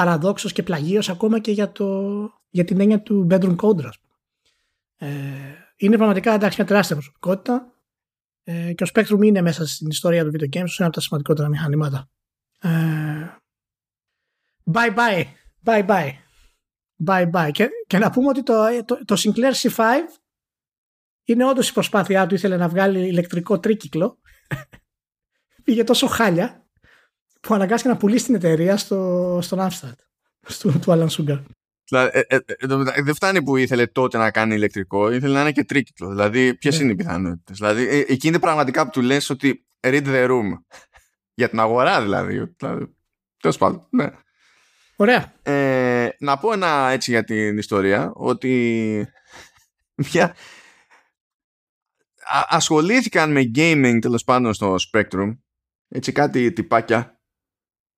παραδόξως και πλαγίως ακόμα και για, το, για την έννοια του bedroom coder. Ε, είναι πραγματικά εντάξει μια τεράστια προσωπικότητα ε, και ο Spectrum είναι μέσα στην ιστορία του video games, είναι από τα σημαντικότερα μηχανήματα. Ε, bye bye, bye bye, bye bye. Και, και να πούμε ότι το, το, το Sinclair C5 είναι όντως η προσπάθειά του, ήθελε να βγάλει ηλεκτρικό τρίκυκλο. *laughs* Πήγε τόσο χάλια που αναγκάστηκε να πουλήσει την εταιρεία στο, στον Amstrad, του Alan Sugar. Δηλαδή, ε, ε, ε, δεν φτάνει που ήθελε τότε να κάνει ηλεκτρικό, ήθελε να είναι και τρίκυκλο. Δηλαδή, ποιες ναι. είναι οι πιθανότητες; Δηλαδή, ε, εκεί είναι πραγματικά που του λες ότι read the room. Για την αγορά δηλαδή. δηλαδή Τέλος πάντων. Ναι. Ωραία. Ε, να πω ένα έτσι για την ιστορία ότι *laughs* μια... ασχολήθηκαν με gaming τέλος πάντων στο Spectrum έτσι κάτι τυπάκια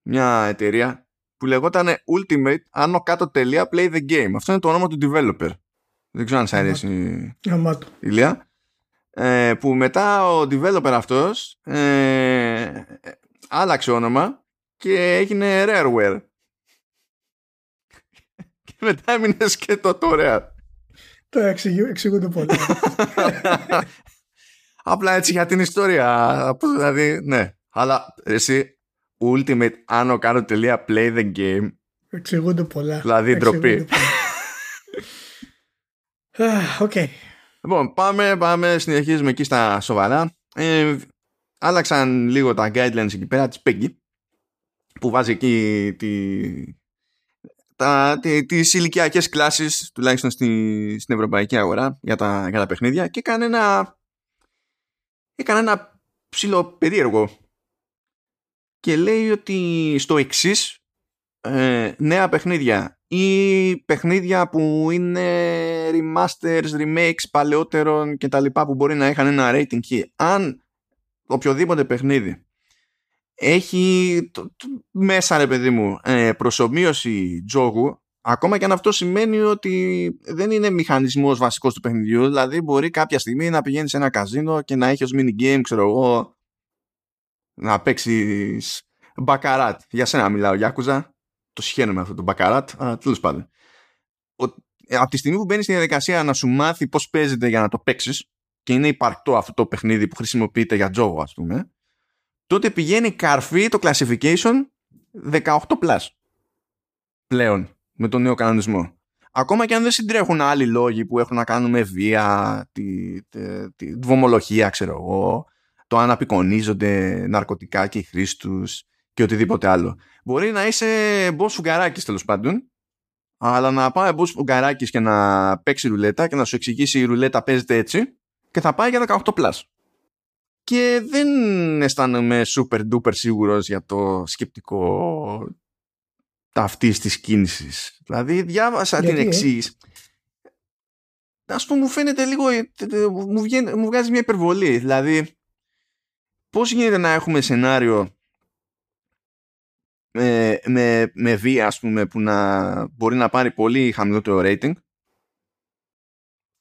μια εταιρεία που λεγόταν Ultimate άνω κάτω τελεία play the game. Αυτό είναι το όνομα του developer. Δεν ξέρω αν σας αρέσει η Ηλία. Ε, που μετά ο developer αυτός ε, άλλαξε όνομα και έγινε Rareware. και μετά έμεινε σκέτο τώρα. Το εξηγούνται πολύ. *laughs* Απλά έτσι για την ιστορία. Δηλαδή, ναι. Αλλά εσύ ultimate άνω κάνω τελεία play the game. Εξηγούνται πολλά. Δηλαδή ντροπή. *laughs* Οκ. Λοιπόν, πάμε, πάμε, συνεχίζουμε εκεί στα σοβαρά. Ε, άλλαξαν λίγο τα guidelines εκεί πέρα της PEGI που βάζει εκεί τη, τα, τι, τις ηλικιακές κλάσεις τουλάχιστον στη, στην ευρωπαϊκή αγορά για τα, για τα παιχνίδια και έκανε ένα έκανε ένα ψιλοπερίεργο και λέει ότι στο εξής ε, νέα παιχνίδια. Ή παιχνίδια που είναι remasters, remakes παλαιότερων και τα λοιπά που μπορεί να είχαν ένα rating και αν οποιοδήποτε παιχνίδι έχει το, μέσα ρε παιδί μου ε, προσωμείωση τζόγου ακόμα και αν αυτό σημαίνει ότι δεν είναι μηχανισμός βασικός του παιχνιδιού δηλαδή μπορεί κάποια στιγμή να πηγαίνεις σε ένα καζίνο και να έχεις ως mini game ξέρω εγώ να παίξει μπακαράτ. Για σένα μιλάω, Γιάκουζα. Το συχαίνω με αυτό το μπακαράτ, αλλά τέλος πάντων. Ε, από τη στιγμή που μπαίνεις στη διαδικασία να σου μάθει πώς παίζεται για να το παίξεις και είναι υπαρκτό αυτό το παιχνίδι που χρησιμοποιείται για τζόγο, ας πούμε, τότε πηγαίνει καρφί το classification 18 plus. Πλέον με τον νέο κανονισμό. Ακόμα και αν δεν συντρέχουν άλλοι λόγοι που έχουν να κάνουν με βία, τη, τη, τη, τη ξέρω εγώ, το αν απεικονίζονται ναρκωτικά και οι χρήση του και οτιδήποτε άλλο. Μπορεί να είσαι μπό φουγκαράκι τέλος πάντων, αλλά να πάει μπό φουγκαράκι και να παίξει ρουλέτα και να σου εξηγήσει η ρουλέτα παίζεται έτσι και θα πάει για 18 plus. Και δεν αισθάνομαι super duper σίγουρος για το σκεπτικό αυτή της κίνησης. Δηλαδή, διάβασα την εξή. Α πούμε, μου φαίνεται λίγο. Μου, μου βγάζει μια υπερβολή. Δηλαδή, πώς γίνεται να έχουμε σενάριο με, με, με βία ας πούμε που να μπορεί να πάρει πολύ χαμηλότερο rating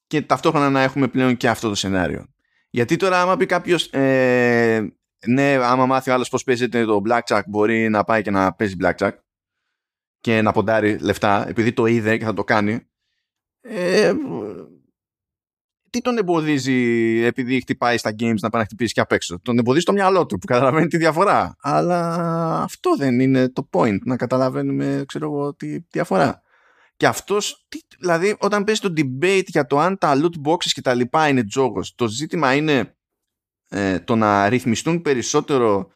και ταυτόχρονα να έχουμε πλέον και αυτό το σενάριο. Γιατί τώρα άμα πει κάποιος ε, ναι, άμα μάθει ο άλλος πώς παίζεται το blackjack, μπορεί να πάει και να παίζει blackjack και να ποντάρει λεφτά, επειδή το είδε και θα το κάνει. Ε, τι τον εμποδίζει επειδή χτυπάει στα games να πάει να χτυπήσει και απ' έξω; Τον εμποδίζει το μυαλό του που καταλαβαίνει τη διαφορά. Αλλά αυτό δεν είναι το point, να καταλαβαίνουμε, ξέρω εγώ, τη διαφορά. Και αυτός, δηλαδή, όταν παίζει το debate για το αν τα loot boxes και τα λοιπά είναι τζόγος, το ζήτημα είναι ε, το να ρυθμιστούν περισσότερο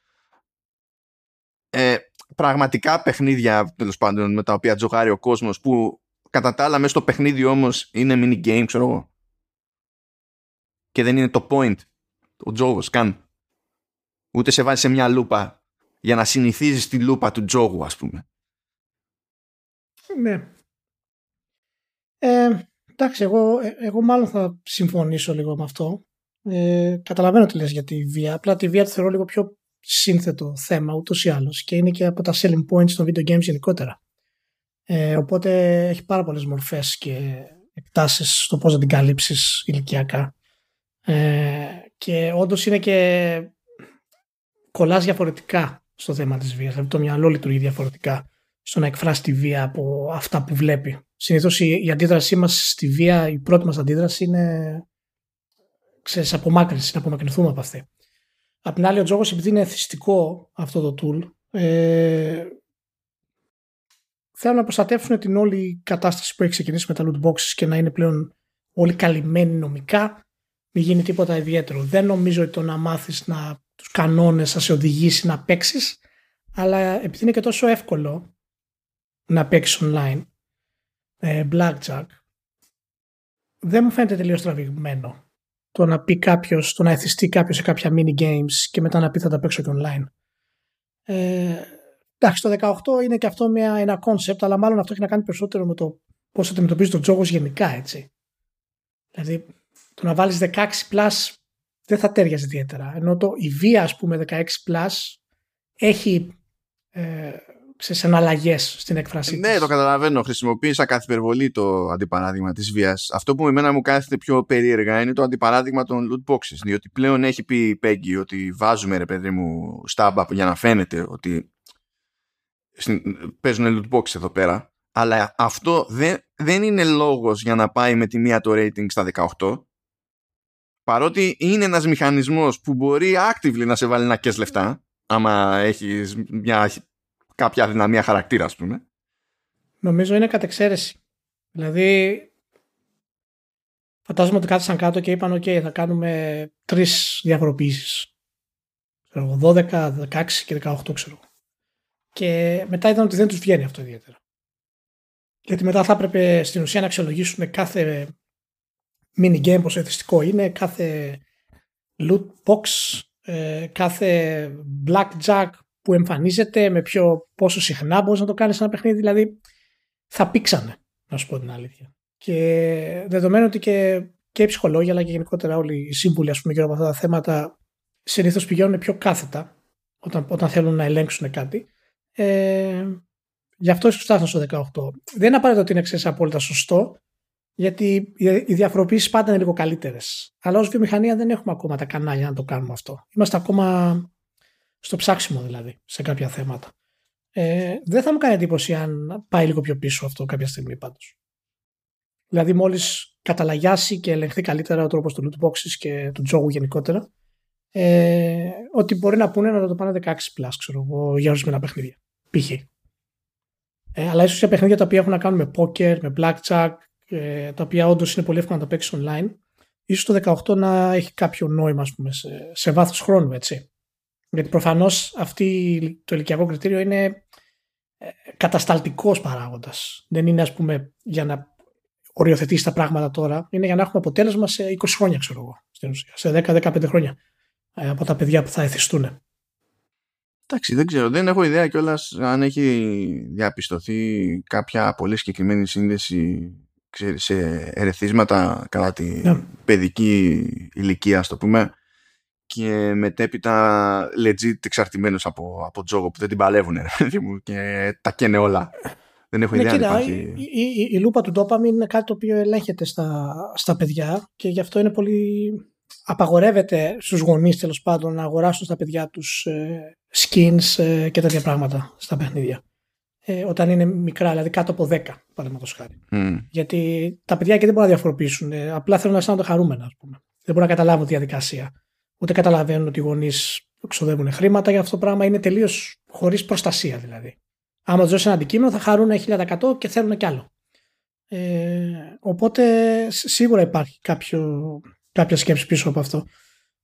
ε, πραγματικά παιχνίδια τέλος πάντων με τα οποία τζογάρει ο κόσμος που κατά τα άλλα μέσα στο παιχνίδι όμως είναι mini game, ξέρω εγώ. Και δεν είναι το point ο τζόγος καν. Ούτε σε βάζει σε μια λούπα για να συνηθίζεις τη λούπα του τζόγου, ας πούμε. Ναι. Ε, εντάξει, εγώ, ε, εγώ μάλλον θα συμφωνήσω λίγο με αυτό. Ε, καταλαβαίνω τι λες για τη βία. Απλά τη βία τη θεωρώ λίγο πιο σύνθετο θέμα ούτως ή άλλως και είναι και από τα selling points των video games γενικότερα. Ε, οπότε έχει πάρα πολλές μορφές και εκτάσεις στο πώς να την καλύψεις ηλικιακά. Ε, και όντως είναι και κολλάς διαφορετικά στο θέμα της βίας. Δηλαδή το μυαλό λειτουργεί διαφορετικά στο να εκφράσει τη βία από αυτά που βλέπει. Συνήθως η, η αντίδρασή μας στη βία, η πρώτη μας αντίδραση είναι ξέρεις, απομάκρυνση, να απομακρυνθούμε από αυτή. Απ' την άλλη, ο τζόγος επειδή είναι εθιστικό αυτό το tool, ε, θέλουν να προστατεύσουν την όλη κατάσταση που έχει ξεκινήσει με τα loot boxes και να είναι πλέον όλοι καλυμμένοι νομικά, μην γίνει τίποτα ιδιαίτερο. Δεν νομίζω ότι το να μάθεις να, τους κανόνες θα σε οδηγήσει να παίξεις, αλλά επειδή είναι και τόσο εύκολο να παίξεις online ε, blackjack, δεν μου φαίνεται τελείως τραβηγμένο το να πει κάποιος, το να εθιστεί κάποιος σε κάποια mini games και μετά να πει θα τα παίξω και online. Ε, εντάξει, το 18 είναι και αυτό μια, ένα concept, αλλά μάλλον αυτό έχει να κάνει περισσότερο με το πώς αντιμετωπίζει το τζόγος γενικά, έτσι. Δηλαδή, το να βάλεις 16 plus δεν θα τέριαζε ιδιαίτερα. Ενώ το, η βία, ας πούμε, 16 plus έχει ε, ξέρεις, εναλλαγές στην έκφρασή Ναι, το καταλαβαίνω. Χρησιμοποίησα κάθε υπερβολή το αντιπαράδειγμα της βίας. Αυτό που με εμένα μου κάθεται πιο περίεργα είναι το αντιπαράδειγμα των loot boxes. Διότι πλέον έχει πει η Peggy ότι βάζουμε ρε παιδί μου stab για να φαίνεται ότι παίζουν loot boxes εδώ πέρα. Αλλά αυτό δεν, δεν είναι λόγος για να πάει με τη μία το rating στα 18 παρότι είναι ένας μηχανισμός που μπορεί actively να σε βάλει να κες λεφτά άμα έχεις μια κάποια αδυναμία χαρακτήρα, ας πούμε. Νομίζω είναι κατεξαίρεση. Δηλαδή, φαντάζομαι ότι κάθισαν κάτω και είπαν: OK, θα κάνουμε τρεις διαφοροποιήσεις. 12, 16 και 18, ξέρω. Και μετά είδαν ότι δεν τους βγαίνει αυτό ιδιαίτερα. Γιατί μετά θα έπρεπε στην ουσία να αξιολογήσουν κάθε mini game πόσο εθιστικό είναι, κάθε loot box, ε, κάθε blackjack που εμφανίζεται, με ποιο, πόσο συχνά μπορείς να το κάνεις ένα παιχνίδι. Δηλαδή, θα πήξανε, να σου πω την αλήθεια. Και δεδομένου ότι και, και οι ψυχολόγοι, αλλά και γενικότερα όλοι οι σύμβουλοι, ας πούμε, γύρω από αυτά τα θέματα, συνήθως πηγαίνουν πιο κάθετα όταν, όταν θέλουν να ελέγξουν κάτι. Ε, γι' αυτό ίσως φτάσαν στο 18. Δεν είναι απαραίτητο ότι είναι ξέρεις, απόλυτα σωστό, γιατί οι διαφοροποιήσεις πάντα είναι λίγο καλύτερες. Αλλά ως βιομηχανία δεν έχουμε ακόμα τα κανάλια να το κάνουμε αυτό. Είμαστε ακόμα στο ψάξιμο δηλαδή, σε κάποια θέματα. Ε, δεν θα μου κάνει εντύπωση αν πάει λίγο πιο πίσω αυτό κάποια στιγμή πάντως. Δηλαδή μόλις καταλαγιάσει και ελεγχθεί καλύτερα ο τρόπος του loot boxes και του τζόγου γενικότερα, ε, ότι μπορεί να πούνε να το πάνε 16 plus, ξέρω εγώ, για ορισμένα παιχνίδια. Π.χ. Ε, αλλά ίσως για παιχνίδια τα οποία έχουν να κάνουν με poker, με blackjack, ε, τα οποία όντως είναι πολύ εύκολο να τα παίξεις online, ίσως το 18 να έχει κάποιο νόημα, ας πούμε, σε, σε βάθος χρόνου, έτσι. Γιατί προφανώς το ηλικιακό κριτήριο είναι ε, κατασταλτικός παράγοντας. Δεν είναι, ας πούμε, για να οριοθετήσεις τα πράγματα τώρα. Είναι για να έχουμε αποτέλεσμα σε 20 χρόνια, ξέρω εγώ. Στην ουσία. Σε 10-15 χρόνια ε, από τα παιδιά που θα εθιστούν. Εντάξει, δεν ξέρω. Δεν έχω ιδέα κιόλας αν έχει διαπιστωθεί κάποια πολύ συγκεκριμένη σύνδεση σε ερεθίσματα κατά τη ναι. παιδική ηλικία, ας το πούμε, και μετέπειτα legit εξαρτημένος από, από τζόγο που δεν την παλεύουν και τα καίνε όλα. Δεν έχω ναι, ιδέα κοίτα, υπάρχει... η, η, η, λούπα του ντόπαμιν είναι κάτι το οποίο ελέγχεται στα, στα παιδιά και γι' αυτό είναι πολύ απαγορεύεται στους γονείς τέλος πάντων να αγοράσουν στα παιδιά τους ε, skins ε, και τέτοια πράγματα στα παιχνίδια. Ε, όταν είναι μικρά, δηλαδή κάτω από 10 παραδείγματος χάρη. Γιατί τα παιδιά και δεν μπορούν να διαφοροποιήσουν. Ε, απλά θέλουν να αισθάνονται χαρούμενα, ας πούμε. Δεν μπορούν να καταλάβουν τη διαδικασία. Ούτε καταλαβαίνουν ότι οι γονείς ξοδεύουν χρήματα για αυτό το πράγμα. Είναι τελείως χωρίς προστασία δηλαδή. Άμα τους δώσει ένα αντικείμενο θα χαρούν 1000% και θέλουν κι άλλο. Ε, οπότε σίγουρα υπάρχει κάποιο, κάποια σκέψη πίσω από αυτό.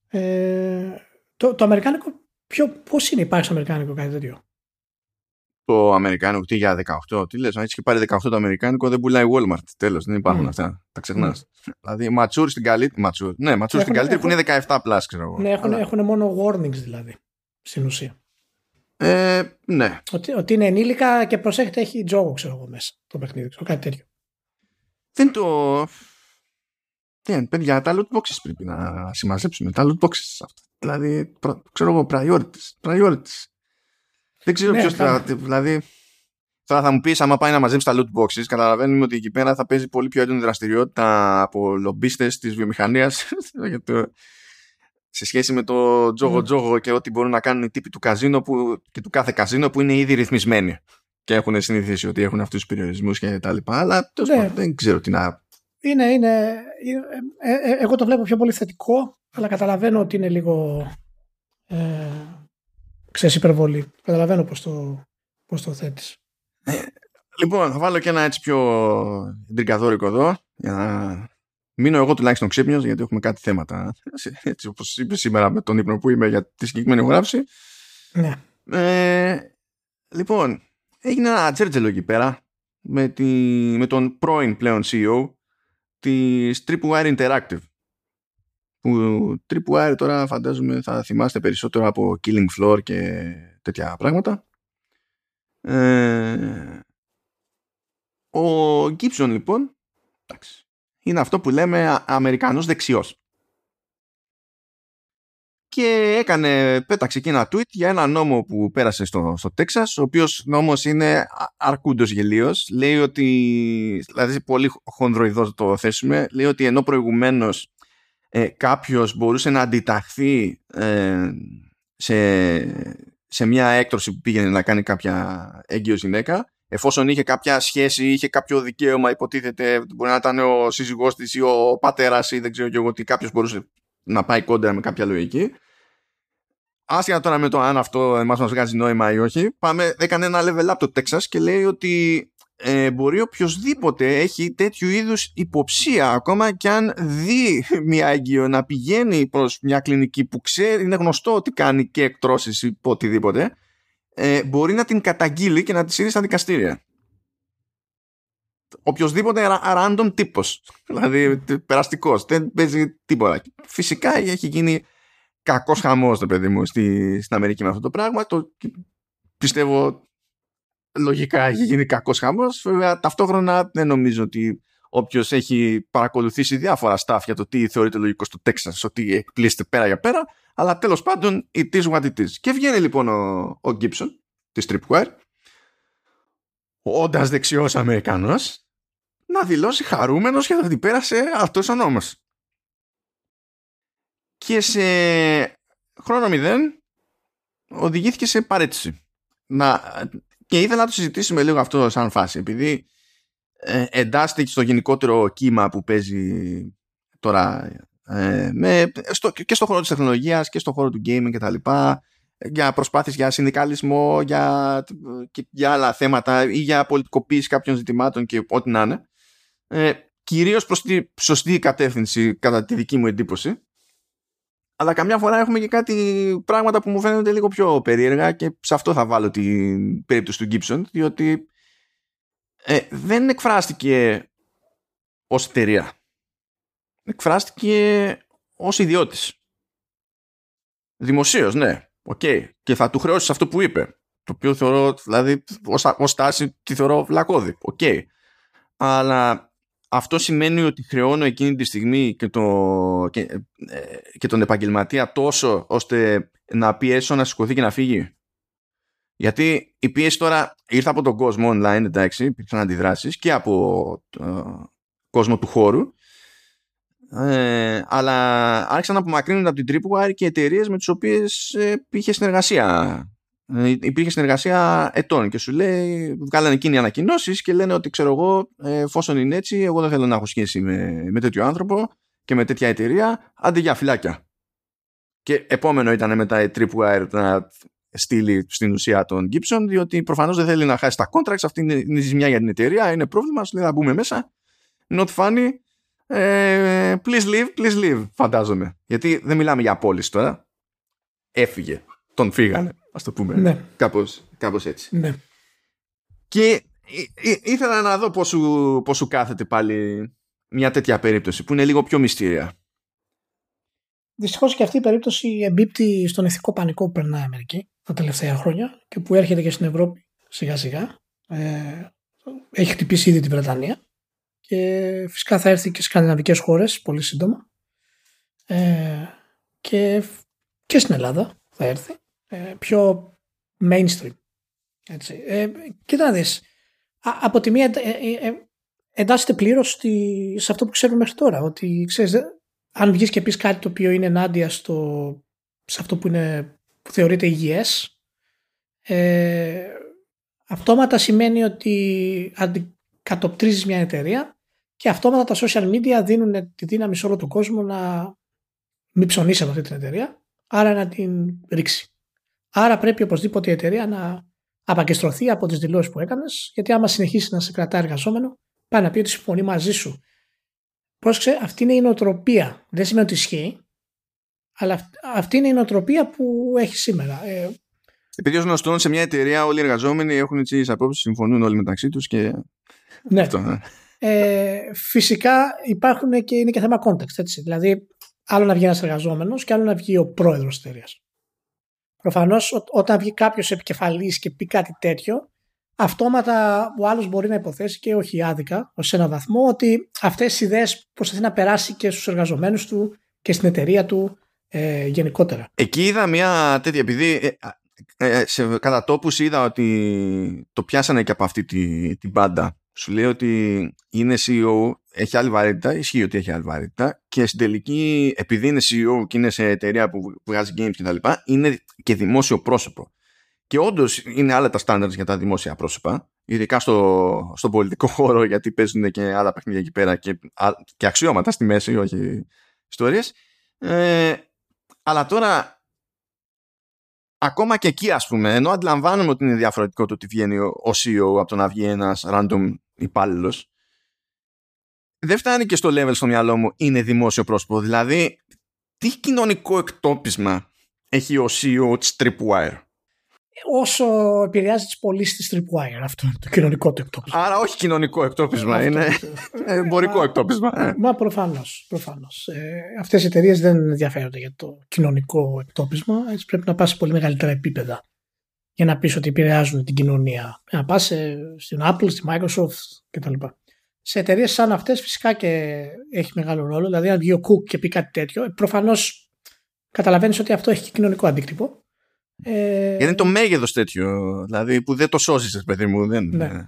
Ε, το, το αμερικάνικο, ποιο, πώς είναι, υπάρχει στο αμερικάνικο κάτι τέτοιο; Το αμερικάνικο, τι για 18, τι λες, αν έχεις και πάρει 18 το αμερικάνικο δεν πουλάει Walmart, τέλος, δεν υπάρχουν mm. αυτά, τα ξεχνάς. Mm. Δηλαδή ματσούρ στην καλύτερη, ματσούρ, ναι, ματσούρ στην καλύτερη έχουν, που είναι 17 plus, ξέρω εγώ. Ναι, έχουν, έχουν μόνο warnings δηλαδή, στην ουσία. Ε, ναι. Ότι, ότι είναι ενήλικα και προσέχετε έχει τζόγο, ξέρω εγώ μέσα το παιχνίδι, ξέρω, κάτι τέτοιο. Δεν το... Δεν, παιδιά, τα loot boxes πρέπει να συμμαζέψουμε. Τα loot boxes αυτά. Δηλαδή, ξέρω εγώ, priorities. priorities. Δεν ξέρω ναι, ποιος θα. Δηλαδή, τώρα θα μου πεις, άμα πάει να μαζέψει τα loot boxes, καταλαβαίνουμε ότι εκεί πέρα θα παίζει πολύ πιο έντονη δραστηριότητα από λομπίστες της βιομηχανίας *laughs* σε σχέση με το τζόγο τζόγο και ό,τι μπορούν να κάνουν οι τύποι του καζίνο που, και του κάθε καζίνο που είναι ήδη ρυθμισμένοι και έχουν συνηθίσει ότι έχουν αυτούς τους περιορισμούς και τα λοιπά αλλά ναι. δεν ξέρω τι να είναι, είναι, ε, ε, εγώ το βλέπω πιο πολύ θετικό αλλά καταλαβαίνω ότι είναι λίγο ε, ξέρεις υπερβολή. Καταλαβαίνω πως το, πώς το θέτεις. Ε, λοιπόν θα βάλω και ένα έτσι πιο εντρικαδόρικο εδώ για να μείνω εγώ τουλάχιστον ξύπνιος γιατί έχουμε κάτι θέματα έτσι όπως είπες σήμερα με τον ύπνο που είμαι για τη συγκεκριμένη γράψη ναι. Ε, λοιπόν έγινε ένα τζέρτζελο εκεί πέρα με, τη, με τον πρώην πλέον CEO της Tripwire Interactive που Tripwire τώρα φαντάζομαι θα θυμάστε περισσότερο από Killing Floor και τέτοια πράγματα ε, ο Gibson λοιπόν εντάξει, είναι αυτό που λέμε Αμερικανός δεξιός και έκανε, πέταξε εκεί ένα tweet για ένα νόμο που πέρασε στο, στο Τέξας, ο οποίος νόμος είναι αρκούντος γελίος. Λέει ότι, δηλαδή πολύ χονδροειδώς το θέσουμε, λέει ότι ενώ προηγουμένως ε, κάποιος μπορούσε να αντιταχθεί ε, σε, σε μια έκτρωση που πήγαινε να κάνει κάποια έγκυος γυναίκα, εφόσον είχε κάποια σχέση, είχε κάποιο δικαίωμα, υποτίθεται, μπορεί να ήταν ο σύζυγός της ή ο πατέρας ή δεν ξέρω και εγώ τι κάποιος μπορούσε να πάει κόντρα με κάποια λογική. Άσχετα τώρα με το αν αυτό εμάς μας βγάζει νόημα ή όχι, πάμε, έκανε ένα level up το Texas και λέει ότι ε, μπορεί οποιοδήποτε έχει τέτοιου είδους υποψία ακόμα και αν δει μια έγκυο να πηγαίνει προς μια κλινική που ξέρει, είναι γνωστό ότι κάνει και εκτρώσεις ή οτιδήποτε ε, μπορεί να την καταγγείλει και να της στείλει στα δικαστήρια. Οποιοδήποτε random τύπος. *laughs* Δηλαδή περαστικός δεν παίζει τίποτα. Φυσικά έχει γίνει κακός χαμός το παιδί μου στη, στην Αμερική με αυτό το πράγμα. Το πιστεύω λογικά έχει γίνει κακός χαμός βέβαια ταυτόχρονα δεν νομίζω ότι όποιος έχει παρακολουθήσει διάφορα staff για το τι θεωρείται λογικό στο Texas ότι εκπλήσεται πέρα για πέρα αλλά τέλος πάντων it is what it is και βγαίνει λοιπόν ο, ο Gibson της Tripwire όντας δεξιός Αμερικανός να δηλώσει χαρούμενος και θα την πέρασε αυτός ο νόμος. Και σε χρόνο μηδέν οδηγήθηκε σε παρέτηση. Να, και ήθελα να το συζητήσουμε λίγο αυτό σαν φάση, επειδή ε, εντάσσεται στο γενικότερο κύμα που παίζει τώρα ε, με, στο, και στον χώρο της τεχνολογίας και στον χώρο του gaming και τα λοιπά για προσπάθειες για συνδικαλισμό για, και για άλλα θέματα ή για πολιτικοποίηση κάποιων ζητημάτων και ό,τι να είναι. Ε, κυρίως προς τη σωστή κατεύθυνση κατά τη δική μου εντύπωση αλλά καμιά φορά έχουμε και κάτι πράγματα που μου φαίνονται λίγο πιο περίεργα και σε αυτό θα βάλω την περίπτωση του Gibson διότι ε, δεν εκφράστηκε ως εταιρεία. Εκφράστηκε ως ιδιώτης. Δημοσίως ναι. OK. Okay. και θα του χρεώσεις αυτό που είπε. Το οποίο θεωρώ δηλαδή ως, ως τάση τη θεωρώ βλακώδη. OK. Okay. αλλά αυτό σημαίνει ότι χρεώνω εκείνη τη στιγμή και, το, και, ε, και τον επαγγελματία τόσο ώστε να πιέσω να σηκωθεί και να φύγει. Γιατί η πίεση τώρα ήρθε από τον κόσμο online, εντάξει, υπήρξαν αντιδράσεις και από τον κόσμο του χώρου. ε, αλλά άρχισαν να απομακρύνουν από την Tripwire και εταιρείες με τις οποίες ε, είχε συνεργασία ε, υπήρχε συνεργασία ετών και σου λέει, βγάλανε εκείνοι ανακοινώσεις και λένε ότι ξέρω εγώ, ε, εφόσον είναι έτσι, εγώ δεν θέλω να έχω σχέση με, με τέτοιο άνθρωπο και με τέτοια εταιρεία, άντε για φυλάκια. Και επόμενο ήταν μετά η Tripwire να στείλει στην ουσία τον Gibson, διότι προφανώς δεν θέλει να χάσει τα contracts, αυτή είναι, είναι ζημιά για την εταιρεία, είναι πρόβλημα, σου λέει να μπούμε μέσα. Not funny. Ε, please leave, please leave, φαντάζομαι. Γιατί δεν μιλάμε για απόλυση τώρα. Έφυγε. Τον φύγανε. Α το πούμε. Ναι. Κάπως, κάπως έτσι. Ναι. Και ήθελα να δω πώς σου, πώς σου κάθεται πάλι μια τέτοια περίπτωση που είναι λίγο πιο μυστήρια. Δυστυχώς και αυτή η περίπτωση εμπίπτει στον ηθικό πανικό που περνάει η Αμερική τα τελευταία χρόνια και που έρχεται και στην Ευρώπη σιγά σιγά. Ε, έχει χτυπήσει ήδη την Βρετανία και φυσικά θα έρθει και στι σκανδιναβικές χώρες πολύ σύντομα ε, και, και στην Ελλάδα θα έρθει ε, πιο mainstream. Έτσι. Ε, κοίτα να δεις, από τη μία ε, ε, ε εντάσσεται πλήρως σε αυτό που ξέρουμε μέχρι τώρα, ότι ξέρεις, αν βγεις και πεις κάτι το οποίο είναι ενάντια στο, σε αυτό που, είναι, που θεωρείται υγιές, ε, αυτόματα σημαίνει ότι αντικατοπτρίζεις μια εταιρεία και αυτόματα τα social media δίνουν τη δύναμη σε όλο τον κόσμο να μην ψωνίσει από αυτή την εταιρεία, άρα να την ρίξει. Άρα πρέπει οπωσδήποτε η εταιρεία να απαγκεστρωθεί από τις δηλώσεις που έκανες, γιατί άμα συνεχίσει να σε κρατά εργαζόμενο, πάει να πει ότι συμφωνεί μαζί σου. Πρόσεξε, αυτή είναι η νοοτροπία. Δεν σημαίνει ότι ισχύει, αλλά αυτή είναι η νοοτροπία που έχει σήμερα. Ε, Επειδή ως γνωστόν σε μια εταιρεία όλοι οι εργαζόμενοι έχουν τις απόψεις, συμφωνούν όλοι μεταξύ τους και. Ναι. Αυτό, ναι. Ε, φυσικά υπάρχουν και είναι και θέμα context. Έτσι. Δηλαδή, άλλο να βγει ένας εργαζόμενος και άλλο να βγει ο πρόεδρος της εταιρείας. Προφανώς όταν βγει κάποιος επικεφαλής και πει κάτι τέτοιο, αυτόματα ο άλλος μπορεί να υποθέσει και όχι άδικα, ως ένα βαθμό, ότι αυτές οι ιδέες προσπαθεί να περάσει και στους εργαζομένους του και στην εταιρεία του ε, γενικότερα. Εκεί είδα μια τέτοια, επειδή ε, ε, σε, κατά τόπους είδα ότι το πιάσανε και από αυτή την, την μπάντα. Σου λέει ότι είναι CEO έχει άλλη βαρύτητα, ισχύει ότι έχει άλλη βαρύτητα και στην τελική, επειδή είναι CEO και είναι σε εταιρεία που βγάζει games κτλ., είναι και δημόσιο πρόσωπο. Και όντως είναι άλλα τα standards για τα δημόσια πρόσωπα, ειδικά στο, στο πολιτικό *laughs* χώρο, γιατί παίζουν και άλλα παιχνίδια εκεί πέρα και, και αξιώματα στη μέση, όχι ιστορίες. Ε, αλλά τώρα, ακόμα και εκεί, ας πούμε, ενώ αντιλαμβάνομαι ότι είναι διαφορετικό το ότι βγαίνει ο, ο CEO από το να βγει ένας random υπάλληλος, δεν φτάνει και στο level στο μυαλό μου είναι δημόσιο πρόσωπο. Δηλαδή, τι κοινωνικό εκτόπισμα έχει ο CEO της Tripwire; Όσο επηρεάζει τις πωλήσεις της Tripwire, αυτό είναι το κοινωνικό του εκτόπισμα. Άρα, όχι κοινωνικό εκτόπισμα, είναι *laughs* εμπορικό εκτόπισμα. Ε. Μα προφανώς. Προφανώς. Ε, Αυτές οι εταιρείες δεν ενδιαφέρονται για το κοινωνικό εκτόπισμα. Έτσι πρέπει να πας σε πολύ μεγαλύτερα επίπεδα για να πεις ότι επηρεάζουν την κοινωνία. Να πας στην Apple, στη Microsoft κτλ σε εταιρείες σαν αυτές φυσικά και έχει μεγάλο ρόλο. Δηλαδή, αν βγει ο Cook και πει κάτι τέτοιο, προφανώς καταλαβαίνεις ότι αυτό έχει και κοινωνικό αντίκτυπο. Ε... Γιατί είναι το μέγεθο τέτοιο, δηλαδή που δεν το σώζει, παιδί μου. Δεν... Ναι.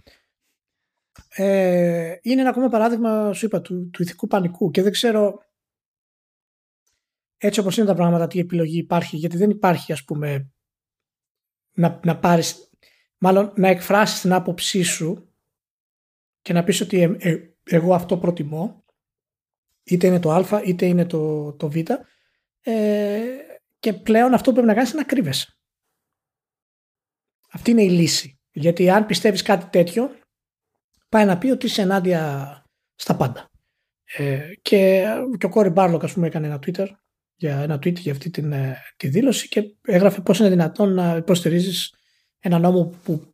Ε, είναι ένα ακόμα παράδειγμα, σου είπα, του, του ηθικού πανικού και δεν ξέρω έτσι όπως είναι τα πράγματα τι επιλογή υπάρχει γιατί δεν υπάρχει ας πούμε να, να πάρεις μάλλον να εκφράσεις την άποψή σου και να πεις ότι ε, ε, εγώ αυτό προτιμώ είτε είναι το α είτε είναι το, το β ε, και πλέον αυτό που πρέπει να κάνεις είναι να κρύβεσαι. Αυτή είναι η λύση. Γιατί αν πιστεύεις κάτι τέτοιο πάει να πει ότι είσαι ενάντια στα πάντα. Ε, και, και ο Κόρι Μπάρλοκ ας πούμε έκανε ένα Twitter για ένα tweet για αυτή την, ε, τη δήλωση και έγραφε πώς είναι δυνατόν να υποστηρίζεις ένα νόμο που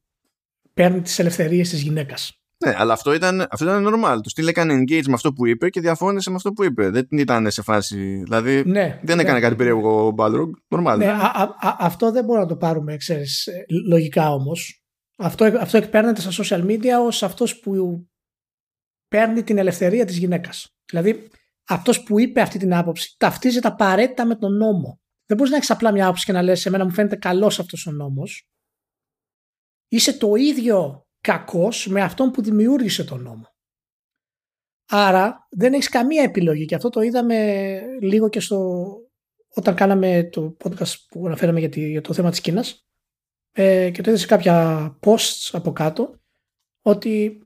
παίρνει τις ελευθερίες της γυναίκας. Ναι, αλλά αυτό ήταν, αυτό ήταν normal. Του στείλε έκανε engage με αυτό που είπε και διαφώνησε με αυτό που είπε. Δεν ήταν σε φάση. Δηλαδή ναι, δεν έκανε ναι. κάτι περίεργο ο Balrog. Normal. Ναι, α, α, α, αυτό δεν μπορούμε να το πάρουμε, ξέρεις, ε, λογικά όμως. Αυτό, αυτό εκπέρνεται στα social media ως αυτός που παίρνει την ελευθερία της γυναίκας. Δηλαδή αυτός που είπε αυτή την άποψη ταυτίζεται απαραίτητα με τον νόμο. Δεν μπορείς να έχεις απλά μια άποψη και να λες: Εμένα μου φαίνεται καλός αυτός ο νόμος. Είσαι το ίδιο κακός με αυτόν που δημιούργησε τον νόμο. Άρα δεν έχεις καμία επιλογή και αυτό το είδαμε λίγο και στο, όταν κάναμε το podcast που αναφέραμε για, για το θέμα της Κίνας ε, και το είδε σε κάποια posts από κάτω ότι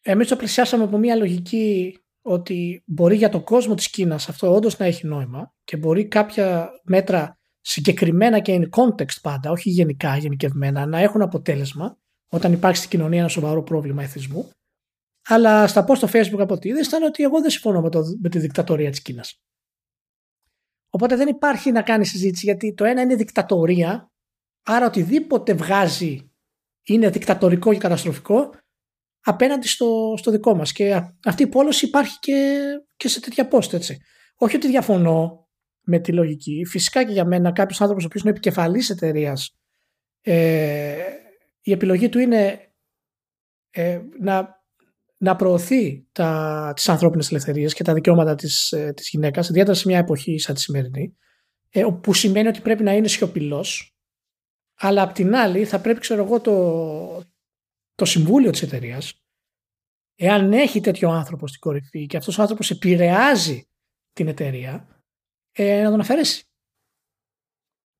εμείς το πλησιάσαμε από μια λογική ότι μπορεί για το κόσμο της Κίνας αυτό όντως να έχει νόημα και μπορεί κάποια μέτρα συγκεκριμένα και in context πάντα, όχι γενικά, γενικευμένα, να έχουν αποτέλεσμα όταν υπάρχει στην κοινωνία ένα σοβαρό πρόβλημα εθισμού. Αλλά στα post στο facebook από ό,τι είδες ήταν ότι εγώ δεν συμφωνώ με, το, με τη δικτατορία της Κίνας. Οπότε δεν υπάρχει να κάνει συζήτηση γιατί το ένα είναι δικτατορία, άρα οτιδήποτε βγάζει είναι δικτατορικό και καταστροφικό απέναντι στο, στο δικό μας. Και αυτή η πόλωση υπάρχει και, και σε τέτοια post, έτσι. Όχι ότι διαφωνώ με τη λογική. Φυσικά και για μένα κάποιος άνθρωπος ο οποίος είναι επικεφαλής εταιρείας. Ε, η επιλογή του είναι ε, να, να προωθεί τα, τις ανθρώπινες ελευθερίες και τα δικαιώματα της, ε, της γυναίκας, ιδιαίτερα σε μια εποχή σαν τη σημερινή, ε, που σημαίνει ότι πρέπει να είναι σιωπηλός, αλλά απ' την άλλη θα πρέπει, ξέρω εγώ, το, το συμβούλιο της εταιρείας, εάν έχει τέτοιο άνθρωπο στην κορυφή και αυτός ο άνθρωπος επηρεάζει την εταιρεία, ε, να τον αφαιρέσει.